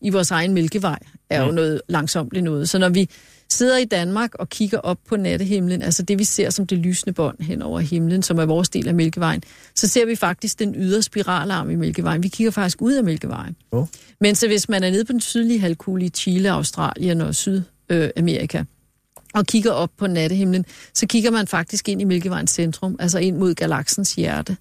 i vores egen Mælkevej er jo noget langsomt noget. Så når vi sidder i Danmark og kigger op på nattehimlen, altså det vi ser som det lysende bånd hen over himlen, som er vores del af Mælkevejen, så ser vi faktisk den ydre spiralarm i Mælkevejen. Vi kigger faktisk ud af Mælkevejen. Oh. Men så hvis man er nede på den sydlige halvkugle i Chile, Australien og Sydamerika, og kigger op på nattehimlen, så kigger man faktisk ind i Mælkevejens centrum, altså ind mod galaksens hjerte.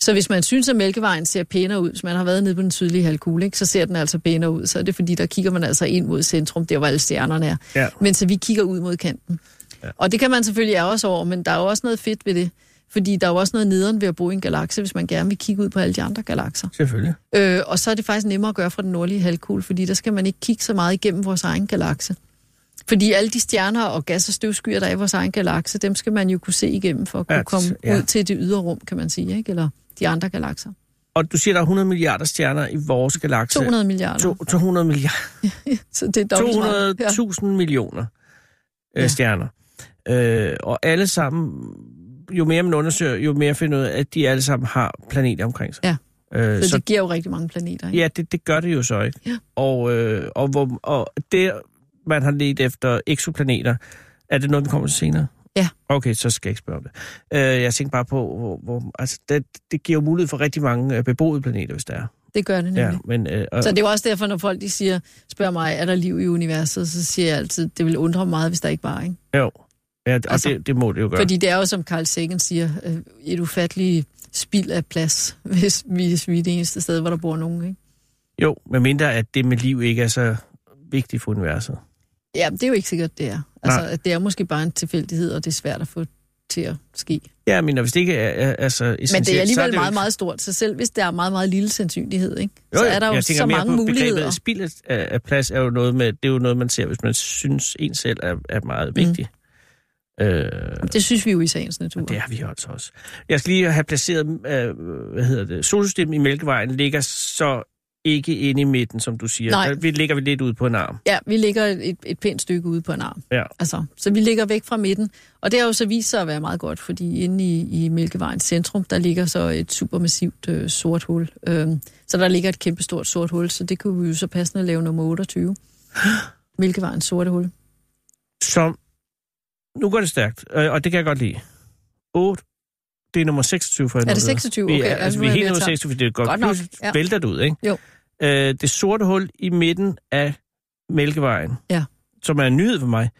Så hvis man synes, at Mælkevejen ser pænere ud, hvis man har været nede på den sydlige halvkugle, ikke, så ser den altså pænere ud. Så er det fordi, der kigger man altså ind mod centrum, der hvor alle stjernerne er. Ja. Men så vi kigger ud mod kanten. Ja. Og det kan man selvfølgelig ærge os over, men der er jo også noget fedt ved det. Fordi der er jo også noget nederen ved at bo i en galakse, hvis man gerne vil kigge ud på alle de andre galakser. Selvfølgelig. Øh, og så er det faktisk nemmere at gøre fra den nordlige halvkugle, fordi der skal man ikke kigge så meget igennem vores egen galakse. Fordi alle de stjerner og gas- og støvskyer, der er i vores egen galakse, dem skal man jo kunne se igennem for at kunne ja, komme ja. ud til det ydre rum, kan man sige, ikke? eller de andre galakser. Og du siger, der er 100 milliarder stjerner i vores galakse. 200 milliarder. To, 200 milliarder. [LAUGHS] Så det er dobbelt så meget. Ja. 200.000 millioner øh, Ja. stjerner. Øh, og alle sammen, jo mere man undersøger, jo mere finder ud af, at de alle sammen har planeter omkring sig. Ja. Øh, Så, så det giver jo rigtig mange planeter. Ikke? ja, det, det gør det jo så, ikke? Ja. Og, øh, og, hvor, og det, man har let efter exoplaneter, er det noget, vi kommer til senere? Ja. Okay, så skal jeg ikke spørge om det. Øh, jeg tænker bare på, hvor, hvor altså, det, det giver jo mulighed for rigtig mange øh, beboede planeter, hvis der er. Det gør det nemlig. Ja, men, øh, og, Så det er jo også derfor, når folk de siger, spørger mig, er der liv i universet, så siger jeg altid, det vil undre mig meget, hvis der ikke var. Ikke? Jo, ja, og Altså, det, det må det jo gøre. Fordi det er jo, som Carl Sagan siger, øh, et ufatteligt spild af plads, [LAUGHS] hvis vi, hvis vi er det eneste sted, hvor der bor nogen. Ikke? Jo, medmindre at det med liv ikke er så vigtigt for universet. Ja, det er jo ikke sikkert, det er. Altså, Nej. det er måske bare en tilfældighed, og det er svært at få til at ske. Ja, men hvis det ikke er, er, er så Men det er alligevel det jo meget, ikke- meget stort, så selv hvis der er meget, meget lille sandsynlighed, ikke? Jo, så er der jo jeg så mange muligheder. Spild af, af plads er jo noget med, det er jo noget, man ser, hvis man synes, en selv er, er meget vigtig. Mm. Øh, Det synes vi jo i sagens natur. det har vi altså også. Jeg skal lige have placeret, øh, hvad hedder det, solsystemet i Mælkevejen ligger så ikke inde i midten, som du siger. Nej. Der vi ligger vi lidt ude på en arm. Ja, vi ligger et, et pænt stykke ude på en arm. Ja. Altså, så vi ligger væk fra midten. Og det har jo så vist sig at være meget godt, fordi inde i, i Mælkevejens centrum, der ligger så et supermassivt øh, sort hul. Øhm, så der ligger et kæmpestort sort hul, så det kunne vi jo så passende lave nummer 28. [GASPS] Mælkevejens sorte hul. Som, nu går det stærkt, øh, og det kan jeg godt lide. 8, det er nummer 26 for Er det 26? Okay, Vi er, altså, vi er helt nummer tage- 26, for det er godt. Godt nok, ja. vælter det ud, ikke? Jo. Øh, det sorte hul i midten af Mælkevejen, Ja. som er en nyhed for mig,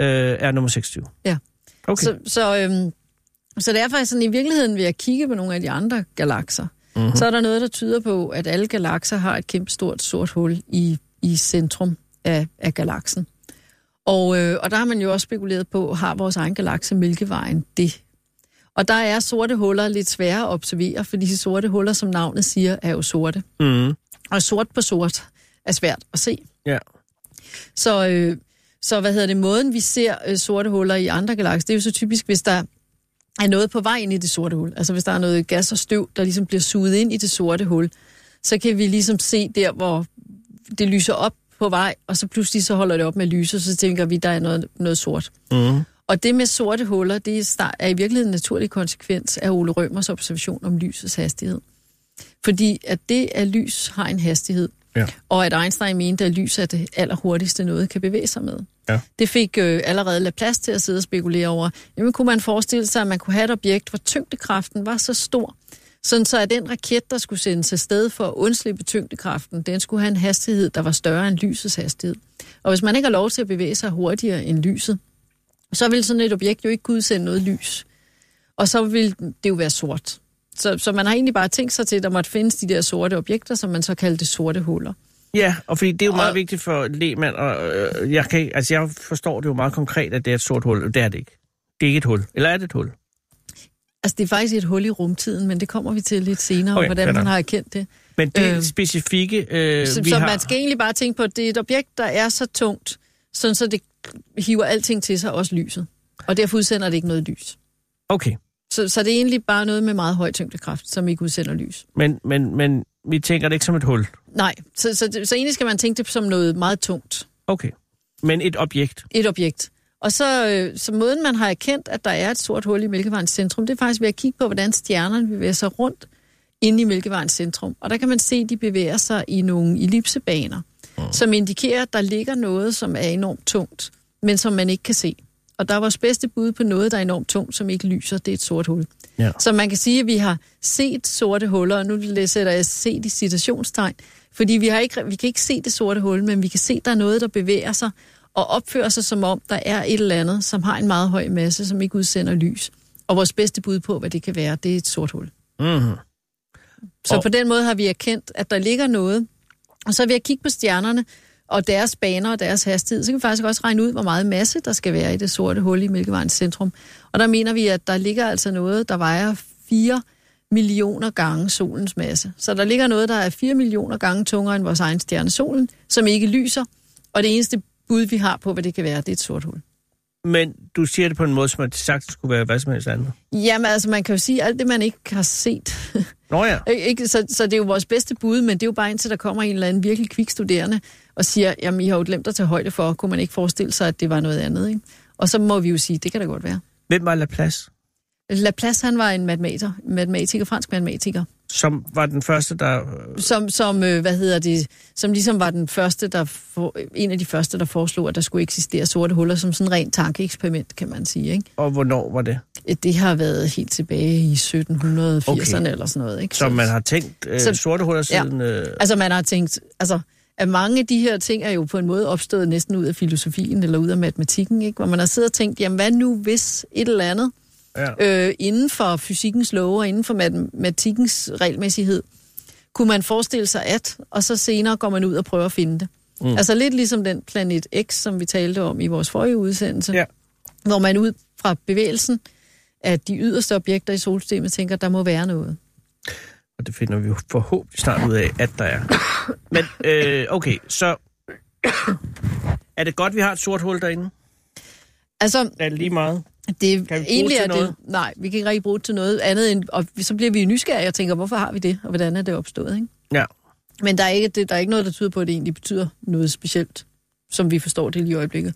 øh, er nummer 26. Ja. Okay. Så, så, øhm, så det er faktisk sådan, i virkeligheden ved at kigge på nogle af de andre galakser, Mhm. mm-hmm. så er der noget, der tyder på, at alle galakser har et kæmpe stort sort hul i, i centrum af, af galaksen. Og, øh, og der har man jo også spekuleret på, har vores egen galakse Mælkevejen det? Og der er sorte huller lidt svære at observere, fordi de sorte huller, som navnet siger, er jo sorte. Mm. Og sort på sort er svært at se. Ja. Så, øh, så hvad hedder det, måden vi ser øh, sorte huller i andre galakser, det er jo så typisk, hvis der er noget på vej ind i det sorte hul. Altså hvis der er noget gas og støv, der ligesom bliver suget ind i det sorte hul, så kan vi ligesom se der, hvor det lyser op på vej, og så pludselig så holder det op med at lyse, og så tænker vi, der er noget, noget sort. Mm. Og det med sorte huller, det er, i virkeligheden en naturlig konsekvens af Ole Rømers observation om lysets hastighed. Fordi at det, at lys har en hastighed, Ja. Og at Einstein mente, at lys er det allerhurtigste noget kan bevæge sig med. Ja. Det fik øh, allerede Laplace til at sidde og spekulere over. Jamen kunne man forestille sig, at man kunne have et objekt, hvor tyngdekraften var så stor, sådan så at den raket, der skulle sendes afsted for at undslippe tyngdekraften, den skulle have en hastighed, der var større end lysets hastighed. Og hvis man ikke har lov til at bevæge sig hurtigere end lyset, så vil sådan et objekt jo ikke kunne udsende noget lys. Og så vil det jo være sort. Så, så man har egentlig bare tænkt sig til, at der måtte findes de der sorte objekter, som man så kaldte sorte huller. Ja, og fordi det er jo meget Og- vigtigt for lægmand, og øh, jeg, kan, altså jeg forstår det jo meget konkret, at det er et sort hul. Det er det ikke. Det er ikke et hul. Eller er det et hul? Altså, det er faktisk et hul i rumtiden, men det kommer vi til lidt senere, Okay, hvordan man har erkendt det. Men det Øh, specifikke, øh, Så, vi så har... man skal egentlig bare tænke på, at det er et objekt, der er så tungt, sådan så det hiver alting til sig, også lyset. Og derfor udsender det ikke noget lys. Okay, Så, så det er egentlig bare noget med meget høj tyngdekraft, som ikke udsender lys. men, men, men vi tænker det ikke som et hul. Nej, så, så, så egentlig skal man tænke det som noget meget tungt. Okay. Men et objekt. Et objekt. Og så, øh, så måden, man har erkendt, at der er et sort hul i Mælkevejens centrum, det er faktisk ved at kigge på, hvordan stjernerne bevæger sig rundt inde i Mælkevejens centrum. Og der kan man se, at de bevæger sig i nogle ellipsebaner, mm. som indikerer, at der ligger noget, som er enormt tungt, men som man ikke kan se. Og der er vores bedste bud på noget, der er enormt tungt, som ikke lyser, det er et sort hul. Ja. Så man kan sige, at vi har set sorte huller, og nu sætter jeg set i citationstegn, fordi vi, har ikke, vi kan ikke se det sorte hul, men vi kan se, at der er noget, der bevæger sig og opfører sig som om, der er et eller andet, som har en meget høj masse, som ikke udsender lys. Og vores bedste bud på, hvad det kan være, det er et sort hul. Mm-hmm. Så Og- på den måde har vi erkendt, at der ligger noget. Og så ved at kigge på stjernerne og deres baner og deres hastighed, så kan vi faktisk også regne ud, hvor meget masse der skal være i det sorte hul i Mælkevejens centrum. Og der mener vi, at der ligger altså noget, der vejer 4 millioner gange solens masse. Så der ligger noget, der er 4 millioner gange tungere end vores egen stjerne solen, som ikke lyser. Og det eneste bud, vi har på, hvad det kan være, det er et sort hul. Men du siger det på en måde, som at det sagtens skulle være hvad som helst andet. Jamen altså, man kan jo sige alt det, man ikke har set. Nå ja. Ikke- Ikke? Så, så det er jo vores bedste bud, men det er jo bare indtil der kommer en eller anden virkelig kvik studerende og siger, jamen I har jo glemt at tage højde for, kunne man ikke forestille sig, at det var noget andet. Ikke? Og så må vi jo sige, det kan da godt være. Hvem var Laplace? Laplace, han var en matematiker, matematiker fransk matematiker, Som var den første, der... som, som, øh, hvad hedder det, som ligesom var den første, der for, en af de første, der foreslog, at der skulle eksistere sorte huller som sådan en rent tankeeksperiment, kan man sige. Ikke? Og hvornår var det? Det har været helt tilbage i 1780'erne Okay. eller sådan noget. Ikke? Som Så- man har tænkt øh, Så- sorte huller Ja. siden... Øh, Altså man har tænkt, altså at mange af de her ting er jo på en måde opstået næsten ud af filosofien eller ud af matematikken, ikke? hvor man har siddet og tænkt, jamen hvad nu hvis et eller andet ja. øh, inden for fysikkens love og inden for matematikkens regelmæssighed, kunne man forestille sig at, og så senere går man ud og prøver at finde det. Mm. Altså lidt ligesom den planet X, som vi talte om i vores forrige udsendelse, Ja. hvor man ud fra bevægelsen af de yderste objekter i solsystemet tænker, der må være noget. Og det finder vi forhåbentlig snart ud af, at der er. Men øh, okay, så... Er det godt, vi har et sort hul derinde? Altså, Er det lige meget? Det Kan vi egentlig er noget? det, nej, vi kan ikke rigtig bruge det til noget andet end, og så bliver vi nysgerrige og tænker, hvorfor har vi det, og hvordan er det opstået, ikke? Ja. Men der er, ikke, det, der er ikke noget, der tyder på, at det egentlig betyder noget specielt, som vi forstår det lige i øjeblikket.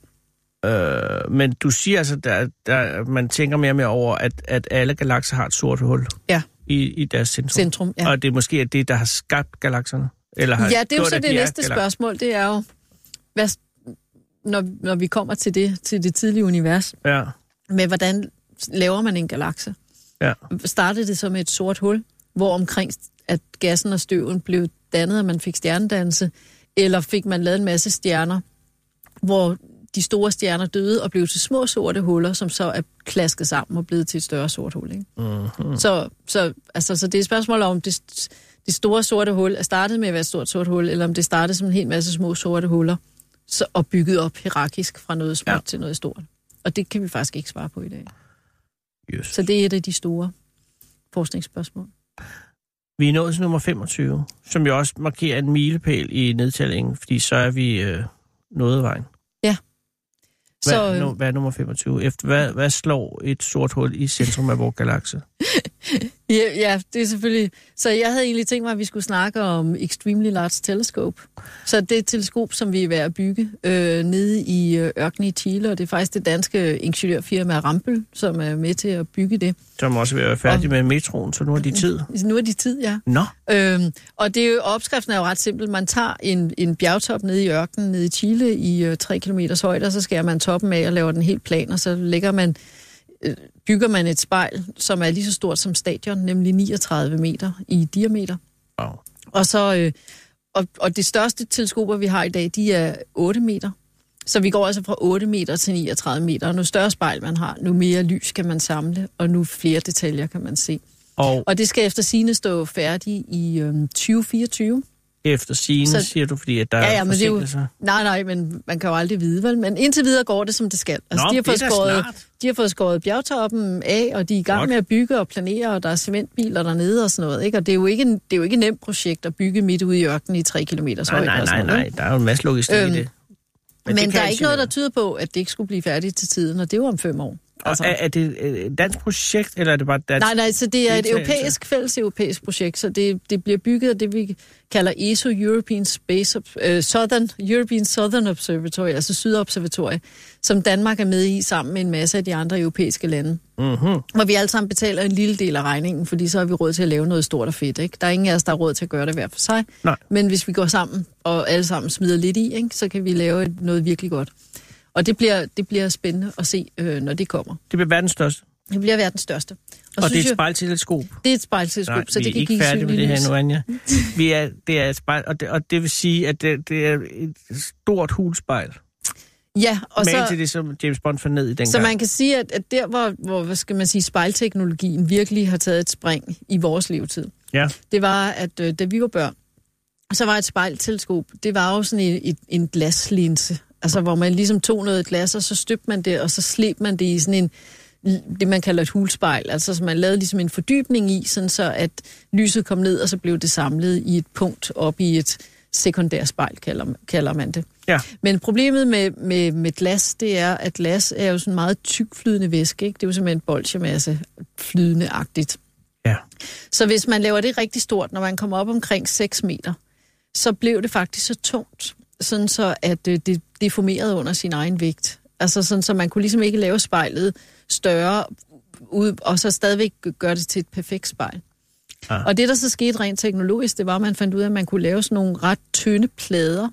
Øh, men du siger altså, der, der, man tænker mere og mere over, at, at alle galakser har et sort hul Ja, i, i deres centrum. centrum, ja. Og det er måske det, der har skabt galakserne? Eller har Ja, det er jo så det de næste spørgsmål, det er jo, hvad, når, når vi kommer til det, til det tidlige univers, Ja, med hvordan laver man en galakse? ja. startede det som et sort hul, hvor omkring at gassen og støven blev dannet, og man fik stjernedannelse, eller fik man lavet en masse stjerner, hvor de store stjerner døde og blev til små sorte huller, som så er klasket sammen og blevet til et større sort hul. Ikke? Mm-hmm. Så, så, altså, så det er et spørgsmål om, det, det store sorte hul er startet med at være et stort sort hul, eller om det startede som en hel masse små sorte huller, så, og bygget op hierarkisk fra noget småt ja. til noget stort. Og det kan vi faktisk ikke svare på i dag. Yes. Så det er et af de store forskningsspørgsmål. Vi er nået til nummer 25, som jo også markerer en milepæl i nedtællingen, fordi så er vi øh, nået vejen. Hvad, Så, øh, nu, hvad er nummer 25? Efter, hvad, hvad slår et sort hul i centrum af vores galakse? [LAUGHS] Ja, ja, det er selvfølgelig... Så jeg havde egentlig tænkt mig, at vi skulle snakke om Extremely Large Telescope. Så det er et teleskop, som vi er ved at bygge øh, nede i øh, ørkenen i Chile, og det er faktisk det danske ingeniørfirma Rampel, som er med til at bygge det. Som også vil være færdig Og- med metroen, så nu er de tid. Nu er de tid, ja. Nå, Øhm, og det er jo, opskriften er jo ret simpel. Man tager en, en bjergtop nede i ørkenen, nede i Chile, i øh, 3 km højde, og så skærer man toppen af og laver den helt plan, og så lægger man, bygger man et spejl, som er lige så stort som stadion, nemlig 39 meter i diameter. wow. Og så øh, og, og de største teleskoper, vi har i dag, de er 8 meter. Så vi går altså fra 8 meter til 39 meter. Og nu større spejl man har, nu mere lys kan man samle, og nu flere detaljer kan man se. Og Og det skal efter sine stå færdigt i øh, 2024. efter sigende, Så- siger du, fordi at der Ja, ja, er men det er jo-. Nej, nej, men man kan jo aldrig vide, vel? Men indtil videre går det, som det skal. Altså, Nå, de, har det fået skåret, de har fået skåret bjergtoppen af, og de er i gang Godt. med at bygge og planere, og der er cementbiler dernede og sådan noget. Ikke? Og det er, jo ikke, det er jo ikke et nemt projekt at bygge midt ude i ørkenen i 3 km højde. Nej, nej, nej, nej. Der er jo en masse logistik Øhm, i det. Men, det men kan der er ikke noget, der tyder på, at det ikke skulle blive færdigt til tiden, og det er jo om fem år. Og er, er det et dansk projekt, eller er det bare dansk? Nej, nej, så det er et europæisk, fælles europæisk projekt, så det, det bliver bygget af det, vi kalder ESO, European Space, øh, Southern, European Southern Observatory, altså Sydobservatorie, som Danmark er med i sammen med en masse af de andre europæiske lande. Mm-hmm. Hvor vi alle sammen betaler en lille del af regningen, fordi så har vi råd til at lave noget stort og fedt. Ikke? Der er ingen af os, der har råd til at gøre det hver for sig. Nej. Men hvis vi går sammen, og alle sammen smider lidt i, ikke? så kan vi lave et- noget virkelig godt. Og det bliver, det bliver spændende at se, øh, når det kommer. Det bliver verdens største. Det bliver verdens største. Og, og det er et spejlteleskop. det er et spejlteleskop, Nej, så vi det er kan ikke give færdige med synlig det her lys. nu, Anja. [LAUGHS] Vi er, det er et spejl, og det, og det vil sige, at det, det er et stort hulspejl. Ja, og Og så, til det, som James Bond fandt ned i den så gang. man kan sige, at, at der, hvor, hvor hvad skal man sige, spejlteknologien virkelig har taget et spring i vores levetid, Ja. det var, at øh, da vi var børn, så var et spejlteleskop, det var jo sådan en, en, en glaslinse, altså hvor man ligesom tog noget glas, og så støbte man det, og så slæbte man det i sådan en, det man kalder et hulspejl, altså så man lavede ligesom en fordybning i, sådan så at lyset kom ned, og så blev det samlet i et punkt op i et sekundært spejl, kalder, kalder man det. Ja. Men problemet med, med, med glas, det er, at glas er jo sådan meget tykflydende væske, ikke? Det er jo simpelthen bolsjemasse flydende-agtigt. Ja. Så hvis man laver det rigtig stort, når man kommer op omkring 6 meter, så blev det faktisk så tungt, sådan så at øh, det deformerede under sin egen vægt. Altså sådan, så man kunne ligesom ikke lave spejlet større, ud, og så stadigvæk gøre det til et perfekt spejl. Ah. Og det, der så skete rent teknologisk, det var, at man fandt ud af, at man kunne lave sådan nogle ret tynde plader,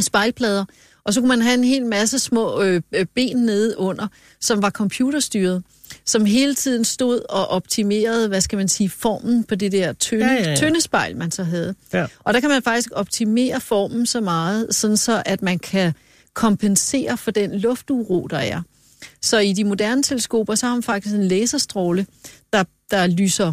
spejlplader, og så kunne man have en hel masse små øh, øh, ben nede under, som var computerstyret, som hele tiden stod og optimerede, hvad skal man sige, formen på det der tynde, Ja, ja, ja, tynde spejl, man så havde. Ja. Og der kan man faktisk optimere formen så meget, sådan så at man kan kompensere for den lufturo, der er. Så i de moderne teleskoper, så har man faktisk en laserstråle, der, der lyser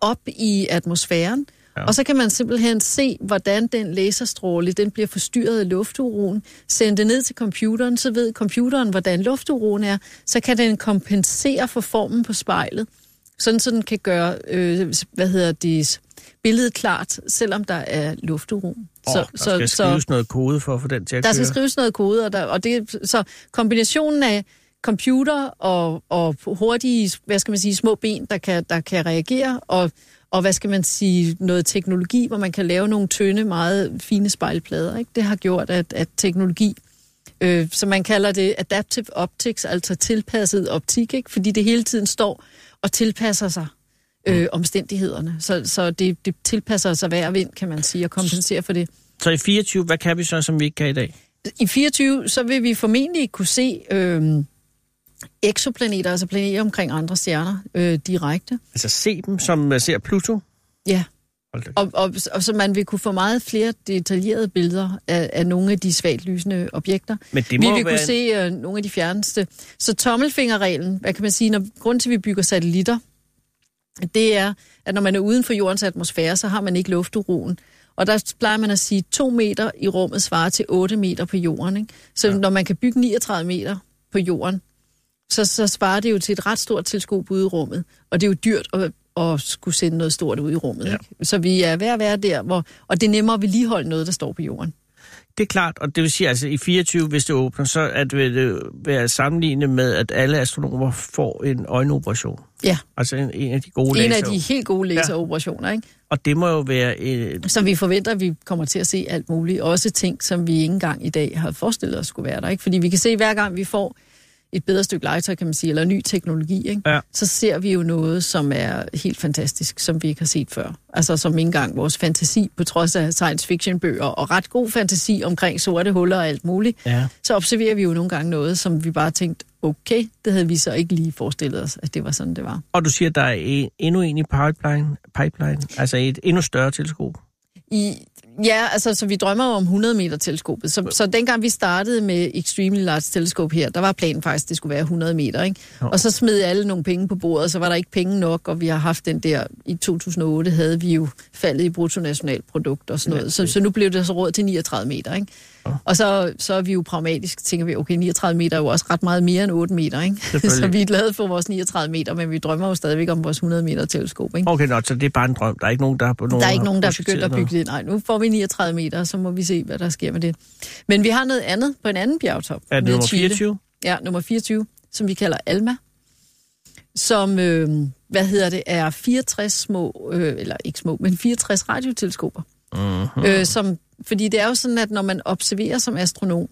op i atmosfæren, Ja. og så kan man simpelthen se, hvordan den laserstråle den bliver forstyrret af lufturoen. Send det ned til computeren, så ved computeren, hvordan lufturoen er. Så kan den kompensere for formen på spejlet, sådan så den kan gøre, øh, hvad hedder det, billedet klart, selvom der er lufturo. Oh, så, der skal skrives noget kode for at få den til at Der køre. skal skrives noget kode, og, der, og det, så kombinationen af computer og, og hurtige, hvad skal man sige, små ben, der kan, der kan reagere, og, og hvad skal man sige, noget teknologi, hvor man kan lave nogle tynde, meget fine spejlplader. Ikke? Det har gjort, at, at teknologi, øh, som man kalder det adaptive optics, altså tilpasset optik, ikke? fordi det hele tiden står og tilpasser sig øh, omstændighederne. Så, så det, det tilpasser sig hver vind, kan man sige, og kompenserer for det. Så i 24, hvad kan vi så, som vi ikke kan i dag? I 24, så vil vi formentlig kunne se øh, eksoplaneter, altså planeter omkring andre stjerner, øh, direkte. Altså se dem, som man ser Pluto? Ja, og, og, og så man vil kunne få meget flere detaljerede billeder af, af nogle af de svagt lysende objekter. Men det Vi må vil være... kunne se øh, nogle af de fjerneste. Så tommelfingerreglen, hvad kan man sige, når grund til, at vi bygger satellitter, det er, at når man er uden for jordens atmosfære, så har man ikke lufturoen. Og der plejer man at sige, at 2 meter i rummet svarer til 8 meter på jorden. Ikke? Så ja. når man kan bygge 39 meter på jorden, så, så svarer det jo til et ret stort teleskop ude i rummet. Og det er jo dyrt at, at skulle sende noget stort ud i rummet. Ja. Ja. Ikke? Så vi er ved at være der, hvor, og det er nemmere at vedligeholde noget, der står på jorden. Det er klart, og det vil sige, altså i 24, hvis det åbner, så er det være sammenlignet med, at alle astronomer får en øjenoperation. Ja, Altså en, en af de gode en af laser. de helt gode laseroperationer, ikke? Og det må jo være... Øh, Så vi forventer, at vi kommer til at se alt muligt. Også ting, som vi ikke engang i dag har forestillet os skulle være der. Ikke? Fordi vi kan se, hver gang vi får et bedre stykke legetøj, kan man sige, eller ny teknologi, ikke? Ja. så ser vi jo noget, som er helt fantastisk, som vi ikke har set før. Altså som ikke engang vores fantasi, på trods af science fiction bøger, og ret god fantasi omkring sorte huller og alt muligt, ja. så observerer vi jo nogle gange noget, som vi bare tænkte, okay, det havde vi så ikke lige forestillet os, at det var sådan, det var. Og du siger, at der er en, endnu en i pipeline, pipeline, altså et endnu større teleskop. I, ja, altså, så vi drømmer jo om 100 meter teleskopet. Så, så dengang vi startede med Extremely Large Teleskop her, der var planen faktisk, at det skulle være 100 meter, ikke? Jo. Og så smed alle nogle penge på bordet, så var der ikke penge nok, og vi har haft den der, i 2008 havde vi jo faldet i bruttonationalprodukt og sådan noget. Så, så nu blev det så råd til 39 meter, ikke? Og så, så er vi jo pragmatisk, tænker vi, okay, 39 meter er jo også ret meget mere end 8 meter, ikke? [LAUGHS] Så vi er glade for vores 39 meter, men vi drømmer jo stadigvæk om vores 100 meter teleskop, ikke? Okay, nå, så det er bare en drøm. Der er ikke nogen, der, nogen, Der er ikke nogen, der er begyndt at bygge det. Nej, nu får vi 39 meter, så må vi se, hvad der sker med det. Men vi har noget andet på en anden bjergtop. Er det nummer Chile. 24? Ja, nummer 24, som vi kalder Alma. Som, øh, hvad hedder det, er 64 små, øh, eller ikke små, men 64 radioteleskoper. Mm-hmm. Øh, som, fordi det er jo sådan, at når man observerer som astronom,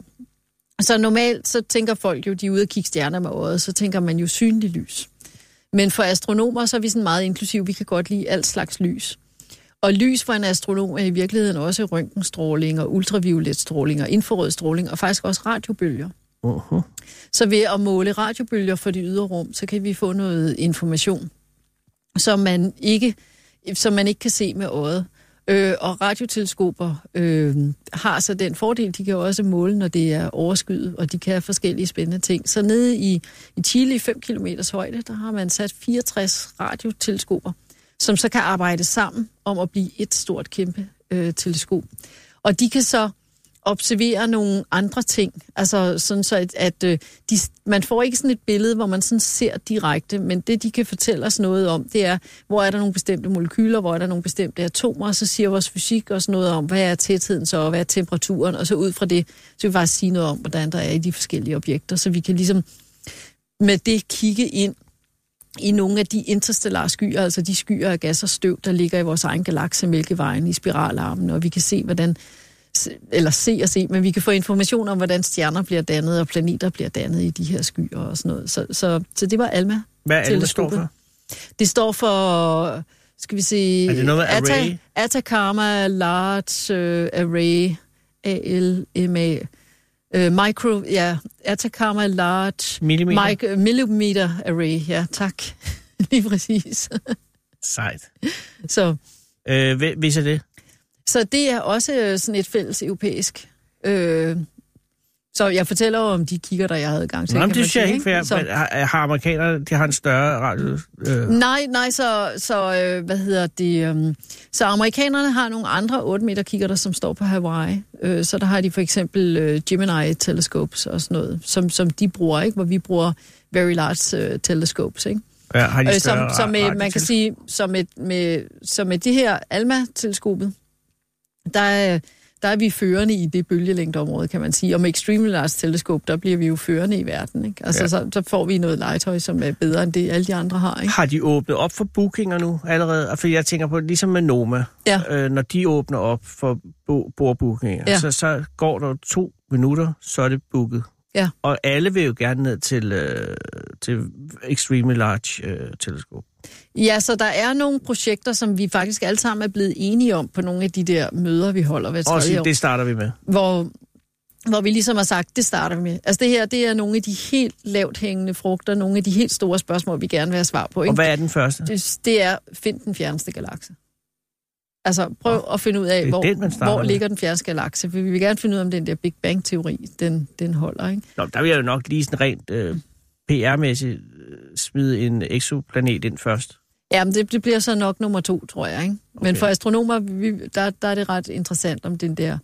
så normalt så tænker folk jo, de er ude og kigge stjerner med øjet, så tænker man jo synlig lys. Men for astronomer, så er vi sådan meget inklusiv. Vi kan godt lide alt slags lys. Og lys for en astronom er i virkeligheden også røntgenstråling og ultraviolet stråling og infrarød stråling og faktisk også radiobølger. Uh-huh. Så ved at måle radiobølger for det ydre rum, så kan vi få noget information, som man ikke, som man ikke kan se med øjet. Øh, og radioteleskoper øh, har så den fordel, de kan også måle, når det er overskyet, og de kan have forskellige spændende ting. Så nede i, i Chile i 5 km højde, der har man sat 64 radioteleskoper, som så kan arbejde sammen om at blive et stort kæmpe øh, teleskop. Og de kan så observere nogle andre ting. Altså sådan så, at, at øh, de, man får ikke sådan et billede, hvor man sådan ser direkte, men det, de kan fortælle os noget om, det er, hvor er der nogle bestemte molekyler, hvor er der nogle bestemte atomer, og så siger vores fysik også noget om, hvad er tætheden så, og hvad er temperaturen, og så ud fra det, så kan vi faktisk sige noget om, hvordan der er i de forskellige objekter, så vi kan ligesom med det kigge ind i nogle af de interstellare skyer, altså de skyer af gas og støv, der ligger i vores egen galakse, Mælkevejen, i spiralarmen, og vi kan se, hvordan eller se og se, men vi kan få information om, hvordan stjerner bliver dannet, og planeter bliver dannet i de her skyer og sådan noget. Så, så, så det var ALMA. Hvad er det, står for? Det står for, skal vi se... Er det noget array? Atacama Large uh, Array, A-L-M-A. Uh, micro, ja, Atacama Large Millimeter? Mic- Millimeter Array, ja, tak. [LAUGHS] Lige præcis. [LAUGHS] Sejt. Så, Øh, hvis er det? så det er også øh, sådan et fælles europæisk. Øh, så jeg fortæller om de kigger, der jeg havde gang til. Nå, men det synes jeg ikke? Så- Men Har, har amerikanerne, de har en større radio... Øh, Nej, nej, så, så øh, hvad hedder det? Um, så amerikanerne har nogle andre 8 meter kigger, som står på Hawaii. Øh, så der har de for eksempel øh, Gemini telescopes og sådan noget, som, som de bruger, ikke? Hvor vi bruger Very Large øh, telescopes, ikke? ja, har de Øh, som, som med, man kan sige, som med, med, som med det her ALMA-teleskopet, der er, der er vi førende i det bølgelængdeområde, kan man sige. Og med Extremely Large Teleskop, der bliver vi jo førende i verden. Ikke? Altså, Ja. så, så får vi noget legetøj, som er bedre end det, alle de andre har. Ikke? Har de åbnet op for bookinger nu allerede? For jeg tænker på, ligesom med Noma, Ja. øh, når de åbner op for bo- bordbookinger, Ja. så, så går der to minutter, så er det booket. Ja. Og alle vil jo gerne ned til, øh, til Extremely Large øh, teleskop. Ja, så der er nogle projekter, som vi faktisk alle sammen er blevet enige om på nogle af de der møder, vi holder hver Og tredje sige, år. det starter vi med. hvor, hvor vi ligesom har sagt, det starter vi med. Altså det her, det er nogle af de helt lavt hængende frugter, nogle af de helt store spørgsmål, vi gerne vil have svar på. Ikke? Og hvad er den første? det, det er, find den fjerneste galakse. Altså prøv at finde ud af, hvor, den, hvor ligger den fjerneste galakse, vi vil gerne finde ud af, om den der Big Bang-teori, den, den holder. Ikke? Nå, der vil jeg jo nok lige sådan rent øh, PR-mæssigt øh, smide en exoplanet ind først. Jamen, det, det bliver så nok nummer to, tror jeg. Ikke? Men Okay. for astronomer, vi, der, der er det ret interessant om den der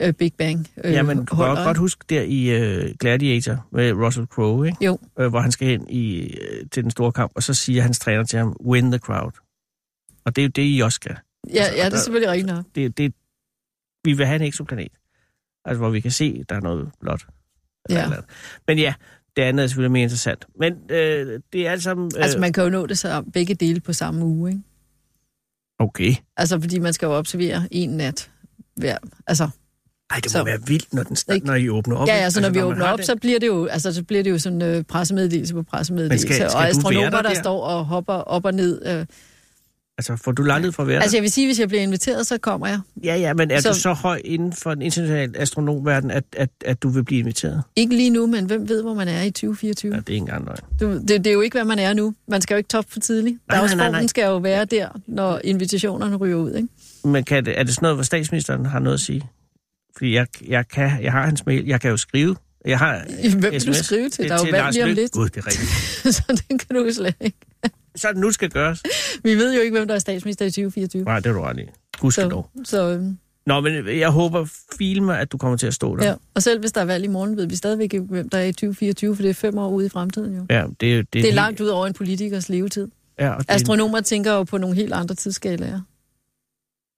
øh, Big Bang øh, Jamen, du kan holder, godt huske der i øh, Gladiator med Russell Crowe, ikke? Jo. Øh, hvor han skal hen i, øh, til den store kamp, og så siger hans træner til ham, win the crowd. Og det er jo det, I også skal. Ja, altså, ja, det er der- selvfølgelig rigtigt nok. Det, det, vi vil have en exoplanet. Altså, hvor vi kan se, der er noget blåt. Eller Ja. eller. Men ja, det andet er selvfølgelig mere interessant. Men øh, det er alt sammen... Øh, Altså, man kan jo nå det så begge dele på samme uge, ikke? Okay. Altså, fordi man skal jo observere en nat hver. Altså, Ej, det må Så- være vildt, når, den Ikke? når I åbner op. ja, ikke? altså, når vi man åbner op, den- så bliver det jo, altså, så bliver det jo sådan øh, pressemeddelelse på pressemeddelelse. Men skal- skal og astronomer, der der, der? står og hopper op og ned. Øh. Altså, får du lejlighed for at være Altså, jeg vil sige, hvis jeg bliver inviteret, så kommer jeg. Ja, ja, men er så- du så høj inden for den internationale astronomverden, at, at, at du vil blive inviteret? Ikke lige nu, men hvem ved, hvor man er i 2024? Ja, det er ikke engang løgn. Du, det, det er jo ikke, hvad man er nu. Man skal jo ikke top for tidligt. Nej, nej, nej, nej. Dagsformen skal jo være der, når invitationerne ryger ud, ikke? Men kan det, er det sådan noget, hvor statsministeren har noget at sige? Fordi jeg, jeg, kan, jeg har hans mail, jeg kan jo skrive. Jeg har Hvem vil du skrive til? Det Der er jo valg lige om lidt. Gud, det er rigtigt. [LAUGHS] så den kan du slet ikke. [LAUGHS] Så det nu skal gøres. Vi ved jo ikke, hvem der er statsminister i 2024. Nej, det er du ret i. Gudskelov. Så, så øhm, Nå, men jeg håber filme, at du kommer til at stå der. ja. Og selv hvis der er valg i morgen, ved vi stadigvæk ikke, hvem der er i 2024, for det er fem år ude i fremtiden jo. Ja, det, er- det, Det er langt ud over en politikers levetid. Ja, og det, Astronomer tænker jo på nogle helt andre tidsskalaer.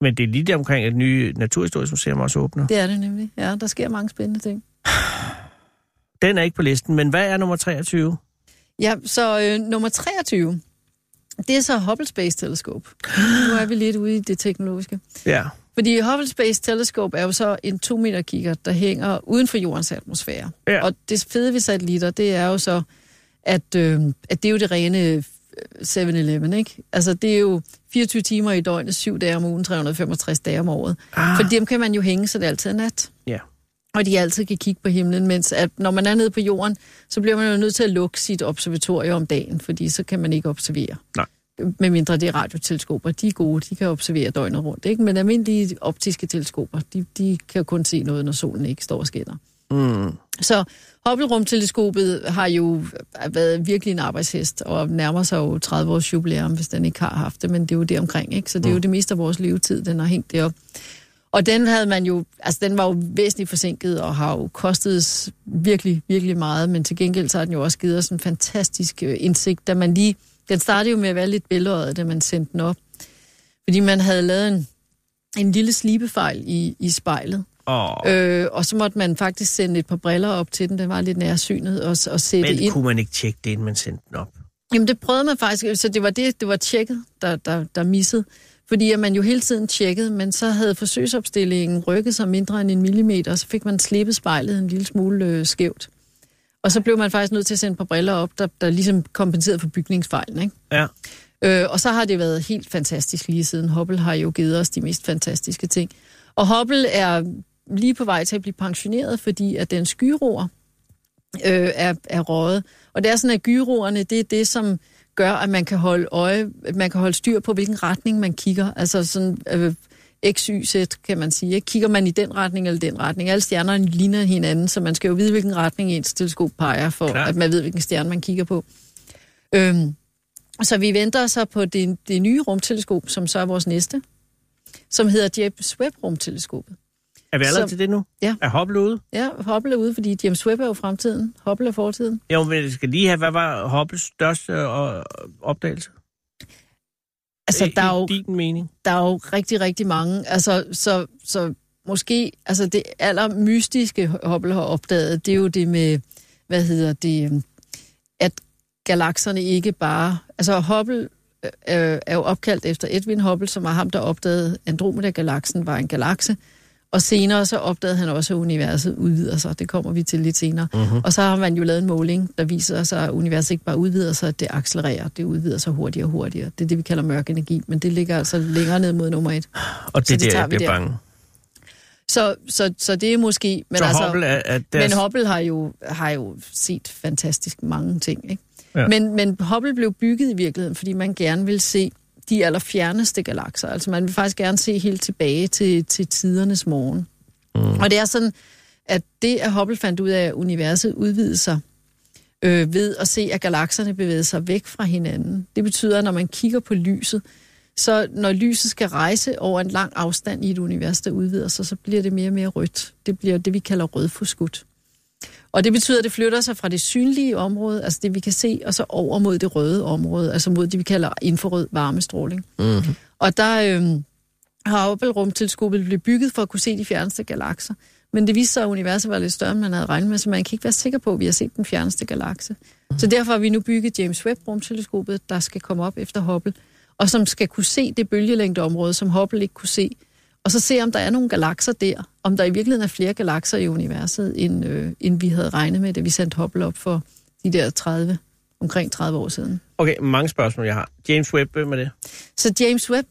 men det er lige der omkring, at nye Naturhistorisk Museum også åbner. Det er det nemlig. Ja, der sker mange spændende ting. [SIGHS] Den er ikke på listen, men hvad er nummer 23? Ja, så øh, nummer 23, det er så Hubble Space Telescope. Nu er vi lidt ude i det teknologiske. Ja. Fordi Hubble Space Telescope er jo så en 2 meter kigger, der hænger uden for jordens atmosfære. Ja. Og det fede ved satellitter, det er jo så, at, øh, at det er jo det rene øh, 7-Eleven, ikke? Altså, det er jo 24 timer i døgnet, 7 dage om ugen, 365 dage om året. Ah, For dem kan man jo hænge, så det altid er nat. Ja. Og de altid kan kigge på himlen, mens at når man er nede på jorden, så bliver man jo nødt til at lukke sit observatorium om dagen, fordi så kan man ikke observere. Nej. Medmindre det er radioteleskoper. De er gode, de kan observere døgnet rundt. Ikke? Men almindelige optiske teleskoper, de, de kan jo kun se noget, når solen ikke står og skinner. mm, Så Hubble-rumteleskopet har jo været virkelig en arbejdshest, og nærmer sig jo 30 års jubilæum, hvis den ikke har haft det, men det er jo det omkring, ikke? Så det er jo det meste af vores levetid, den har hængt derop. Og den havde man jo, altså den var jo væsentligt forsinket, og har jo kostet os virkelig, virkelig meget, men til gengæld så har den jo også givet os en fantastisk øh, indsigt, da man lige, den startede jo med at være lidt billedøjet, da man sendte den op. Fordi man havde lavet en, en lille slibefejl i, i spejlet, og, Øh, og så måtte man faktisk sende et par briller op til den. Den var lidt nærsynet og, og sætte men ind. kunne man ikke tjekke det, inden man sendte den op? Jamen det prøvede man faktisk, så det var det, det var tjekket, der, der, der missede. Fordi at man jo hele tiden tjekkede, men så havde forsøgsopstillingen rykket sig mindre end en millimeter, og så fik man slippet spejlet en lille smule øh, skævt. Og så blev man faktisk nødt til at sende par briller op, der, der ligesom kompenserede for bygningsfejlen. Ikke? Ja. Øh, og så har det været helt fantastisk lige siden. Hubble har jo givet os de mest fantastiske ting. Og Hubble er lige på vej til at blive pensioneret, fordi at den skyroer øh, er, er røget. Og det er sådan, at gyroerne, det er det, som gør, at man kan holde øje, man kan holde styr på, hvilken retning man kigger. Altså sådan øh, x, y, z, kan man sige. Ikke? Kigger man i den retning eller den retning? Alle stjernerne ligner hinanden, så man skal jo vide, hvilken retning ens teleskop peger, for Klart. at man ved, hvilken stjerne man kigger på. Øhm, så vi venter så på det, det nye rumteleskop, som så er vores næste, som hedder James Webb rumteleskopet. Er vi allerede Så- til det nu? Ja. Er Hubble ude? Ja, Hubble er ude, fordi James Webb er jo fremtiden. Hubble er fortiden. Jo, men jeg skal lige have, hvad var Hubbles største øh, opdagelse? Altså, der er, jo, din mening? der er jo rigtig, rigtig mange. Altså, så, så måske, altså det allermystiske Hubble har opdaget, det er jo det med, hvad hedder det, at galakserne ikke bare... Altså Hubble øh, er jo opkaldt efter Edwin Hubble, som var ham, der opdagede Andromeda-galaksen var en galakse. Og senere så opdagede han også, at universet udvider sig. Det kommer vi til lidt senere. Mhm. Og så har man jo lavet en måling, der viser sig, at universet ikke bare udvider sig, det accelererer. Det udvider sig hurtigere og hurtigere. Det er det, vi kalder mørk energi, men det ligger altså længere ned mod nummer et. Og det, Så det der, tager jeg vi bliver der. bange. Så, så, så det er måske... Men så altså, Hubble er, er deres... men Hubble har jo, har jo set fantastisk mange ting. Ikke? Ja. Men, men Hubble blev bygget i virkeligheden, fordi man gerne vil se de allerfjerneste galakser. Altså man vil faktisk gerne se helt tilbage til, til tidernes morgen. Mm. Og det er sådan, at det, at Hubble fandt ud af, at universet udvidede sig øh, ved at se, at galakserne bevægede sig væk fra hinanden. Det betyder, at når man kigger på lyset, så når lyset skal rejse over en lang afstand i et univers, der udvider sig, så bliver det mere og mere rødt. Det bliver det, vi kalder rødforskudt. Og det betyder, at det flytter sig fra det synlige område, altså det vi kan se, og så over mod det røde område, altså mod det, vi kalder infrarød varmestråling. Mm-hmm. Og der øh, har Hubble rumteleskopet blevet bygget for at kunne se de fjerneste galakser. Men det viste sig, at universet var lidt større, end man havde regnet med, så man kan ikke være sikker på, at vi har set den fjerneste galakse. Så derfor har vi nu bygget James Webb-rumteleskopet, der skal komme op efter Hubble, og som skal kunne se det bølgelængdeområde, som Hubble ikke kunne se. Og så se, om der er nogle galakser der, om der i virkeligheden er flere galakser i universet, end, øh, end vi havde regnet med, da vi sendte Hubble op for de der 30, omkring 30 år siden. Okay, mange spørgsmål, jeg har. James Webb, hvem er det? Så James Webb,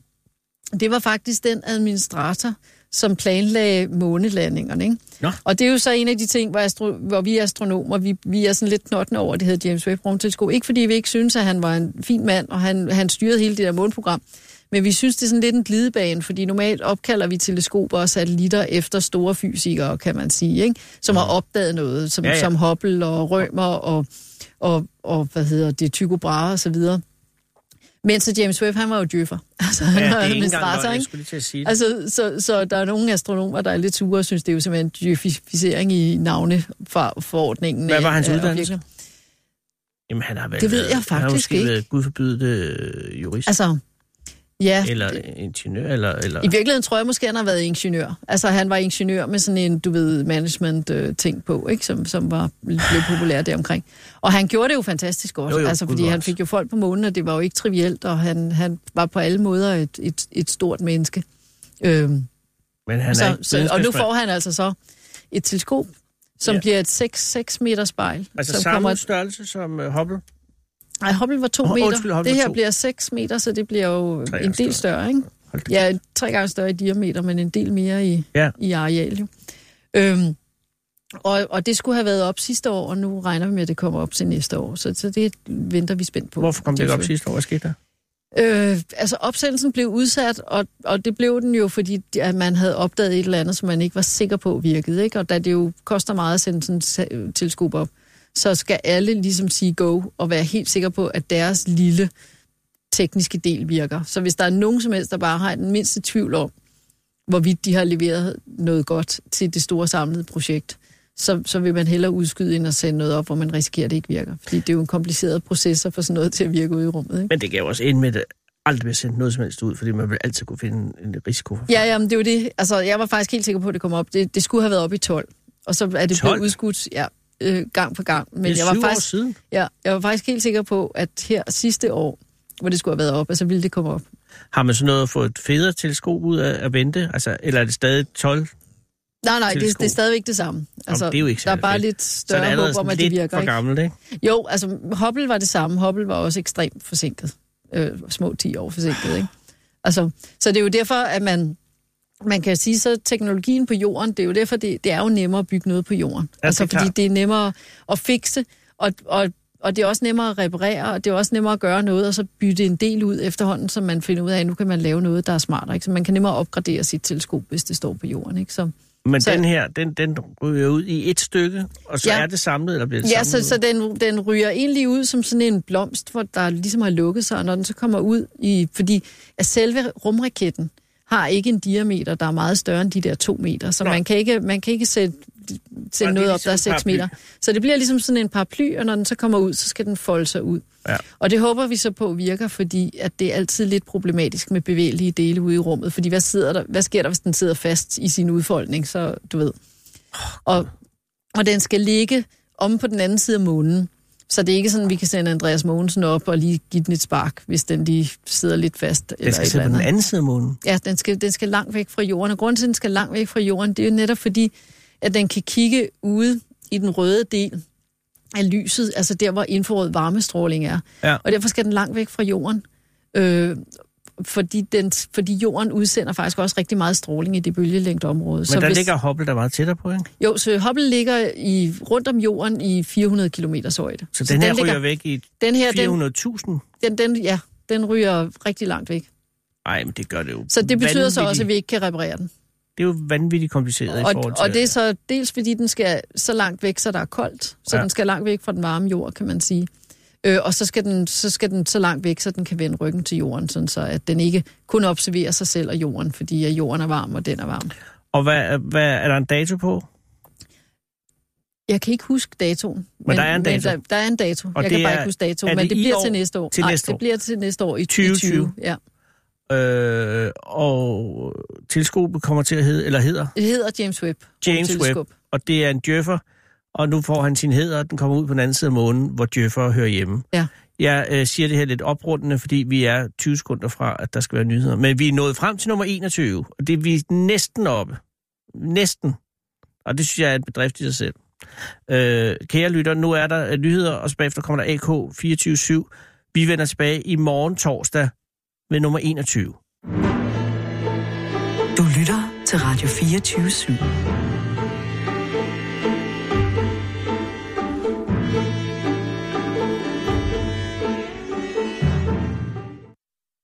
det var faktisk den administrator, som planlagde månelandingerne. Ikke? Nå. Og det er jo så en af de ting, hvor, astro- hvor vi astronomer, vi, vi er sådan lidt knottende over, det hedder James Webb rumteleskop. Ikke fordi vi ikke synes, at han var en fin mand, og han, han styrede hele det der måneprogram, men vi synes, det er sådan lidt en glidebane, fordi normalt opkalder vi teleskoper og satellitter efter store fysikere, kan man sige, ikke? som har opdaget noget, som, Ja, ja, ja. ja. som Hubble og Rømer og, og, og hvad hedder det, Tycho Brahe og så videre. Men så James Webb, han var jo djøffer. [LAUGHS] Altså, han Ja, var det er jeg ikke? skulle til at sige det. Altså, så, så der er nogle astronomer, der er lidt sure og synes, det er jo simpelthen djøfificering i navneforordningen. Hvad var hans af uddannelse? objekter. Jamen, han har vel Det ved været- jeg Han har faktisk måske ikke. været gud forbydet øh, jurist. Altså, ja, eller ingeniør, eller... eller... i virkeligheden tror jeg måske, han har været ingeniør. Altså, han var ingeniør med sådan en, du ved, management-ting på, ikke? Som, som var blev populær deromkring. Og han gjorde det jo fantastisk godt, Jo, jo, altså, fordi han fik jo folk på månen, og det var jo ikke trivielt, og han, han var på alle måder et, et, et stort menneske. Øhm, Men han er så, ikke så, og nu får han altså så et teleskop, som Ja. bliver et 6, 6 meter spejl. Altså samme kommer, størrelse som uh, Hubble? Nej, Hubble var 2 Åh, meter. undskyld, Hubble det her to. bliver 6 meter, så det bliver jo en del større, ikke? Ja, tre gange større i diameter, men en del mere i, Ja. i areal. Jo. Øhm, og, og det skulle have været op sidste år, og nu regner vi med, at det kommer op til næste år. Så, så det venter vi spændt på. Hvorfor kom det ikke op sidste år? Hvad skete der? Øh, altså opsendelsen blev udsat, og, og det blev den jo, fordi at man havde opdaget et eller andet, som man ikke var sikker på virkede. Ikke? Og da det jo koster meget at sende sådan et teleskop op, så skal alle ligesom sige go og være helt sikre på, at deres lille tekniske del virker. Så hvis der er nogen som helst, der bare har den mindste tvivl om, hvorvidt de har leveret noget godt til det store samlede projekt, så, så vil man hellere udskyde end at sende noget op, hvor man risikerer, at det ikke virker. Fordi det er jo en kompliceret proces at få sådan noget til at virke ude i rummet. Ikke? Men det gav jo også ind med, at aldrig bliver sendt noget som helst ud, fordi man vil altid kunne finde en risiko for Ja, jamen, det er jo det. Altså, jeg var faktisk helt sikker på, at det kom op. Det, det skulle have været op i 12. Og så er det 12? blevet udskudt ja, øh, gang på gang. Men det er jeg var, syv år faktisk, siden. ja, jeg var faktisk helt sikker på, at her sidste år, hvor det skulle have været op, altså ville det komme op. Har man så noget at få et federe teleskop ud af at vente? Altså, eller er det stadig 12? Nej, nej, det, det er stadigvæk det samme. Altså, det er jo ikke der er bare fedt. lidt Så større allerede håb om, sådan at det virker. for Ikke? gammelt, ikke? Jo, altså Hubble var det samme. Hubble var også ekstremt forsinket. Øh, små 10 år forsinket, ikke? Altså, så det er jo derfor, at man, man kan sige, så teknologien på jorden, det er jo derfor, det, det er jo nemmere at bygge noget på jorden. Ja, altså, det fordi det er nemmere at fikse, og, og, og det er også nemmere at reparere, og det er også nemmere at gøre noget, og så bytte en del ud efterhånden, så man finder ud af, at nu kan man lave noget, der er smartere. Ikke? Så man kan nemmere opgradere sit teleskop, hvis det står på jorden. Ikke? Så, Men Så- den her, den, den ryger ud i et stykke, og så Ja. er det samlet, eller bliver det Ja, så, samlet? så den, den ryger egentlig ud som sådan en blomst, hvor der ligesom har lukket sig, og når den så kommer ud i... Fordi at selve rumraketten har ikke en diameter, der er meget større end de der to meter, så Nå. man kan ikke, man kan ikke sætte, Nå, sætte er noget op, ligesom der er en 6 paraply. meter. Så det bliver ligesom sådan en paraply, og når den så kommer ud, så skal den folde sig ud. Ja. Og det håber vi så på virker, fordi at det er altid lidt problematisk med bevægelige dele ude i rummet. Fordi hvad, sidder der, hvad sker der, hvis den sidder fast i sin udfoldning? Så du ved. Og, og den skal ligge om på den anden side af månen. Så det er ikke sådan, at vi kan sende Andreas Mogensen op og lige give den et spark, hvis den lige sidder lidt fast. Den eller skal sidde på den anden side af månen. Ja, den skal, den skal langt væk fra jorden. Og grunden til, at den skal langt væk fra jorden, det er jo netop fordi, at den kan kigge ude i den røde del af lyset, altså der, hvor infrarød varmestråling er. Ja. Og derfor skal den langt væk fra jorden. Øh, fordi, den, fordi jorden udsender faktisk også rigtig meget stråling i det bølgelængdeområde. Men så der hvis, ligger Hubble der meget tættere på, ikke? Jo, så Hubble ligger i, rundt om jorden i 400 km højde. Så, så den her ligger, ryger væk i den her, den, 400.000? den, den, ja, den ryger rigtig langt væk. Nej, men det gør det jo Så det betyder så også, at vi ikke kan reparere den. Det er jo vanvittigt kompliceret i Og, forhold til... og det er så dels fordi, den skal så langt væk, så der er koldt. Så ja. den skal langt væk fra den varme jord, kan man sige. Øh, og så skal, den, så skal den så langt væk, så den kan vende ryggen til jorden, sådan så at den ikke kun observerer sig selv og jorden, fordi at jorden er varm, og den er varm. Og hvad, hvad, er der en dato på? Jeg kan ikke huske datoen. Men der er en dato. Men der, der er en dato. Og jeg kan bare er- ikke huske datoen, men det bliver år? til næste år. Til Nej, næste år? det bliver til næste år i 2020. 2020. Ja. Øh, og teleskopet kommer til at hedde, eller hedder Det hedder James Webb. James. Webb, og det er en djøffer, og nu får han sin heder, og den kommer ud på den anden side af månen, hvor djøffer hører hjemme. Ja. Jeg øh, siger det her lidt oprundende, fordi vi er 20 sekunder fra, at der skal være nyheder. Men vi er nået frem til nummer 21, og det er vi næsten oppe. Næsten. Og det synes jeg er en bedrift i sig selv. Øh, kære lytter, nu er der øh, nyheder, og så bagefter kommer der AK 24-7. Vi vender tilbage i morgen torsdag med nummer 21. Du lytter til Radio 24 /7.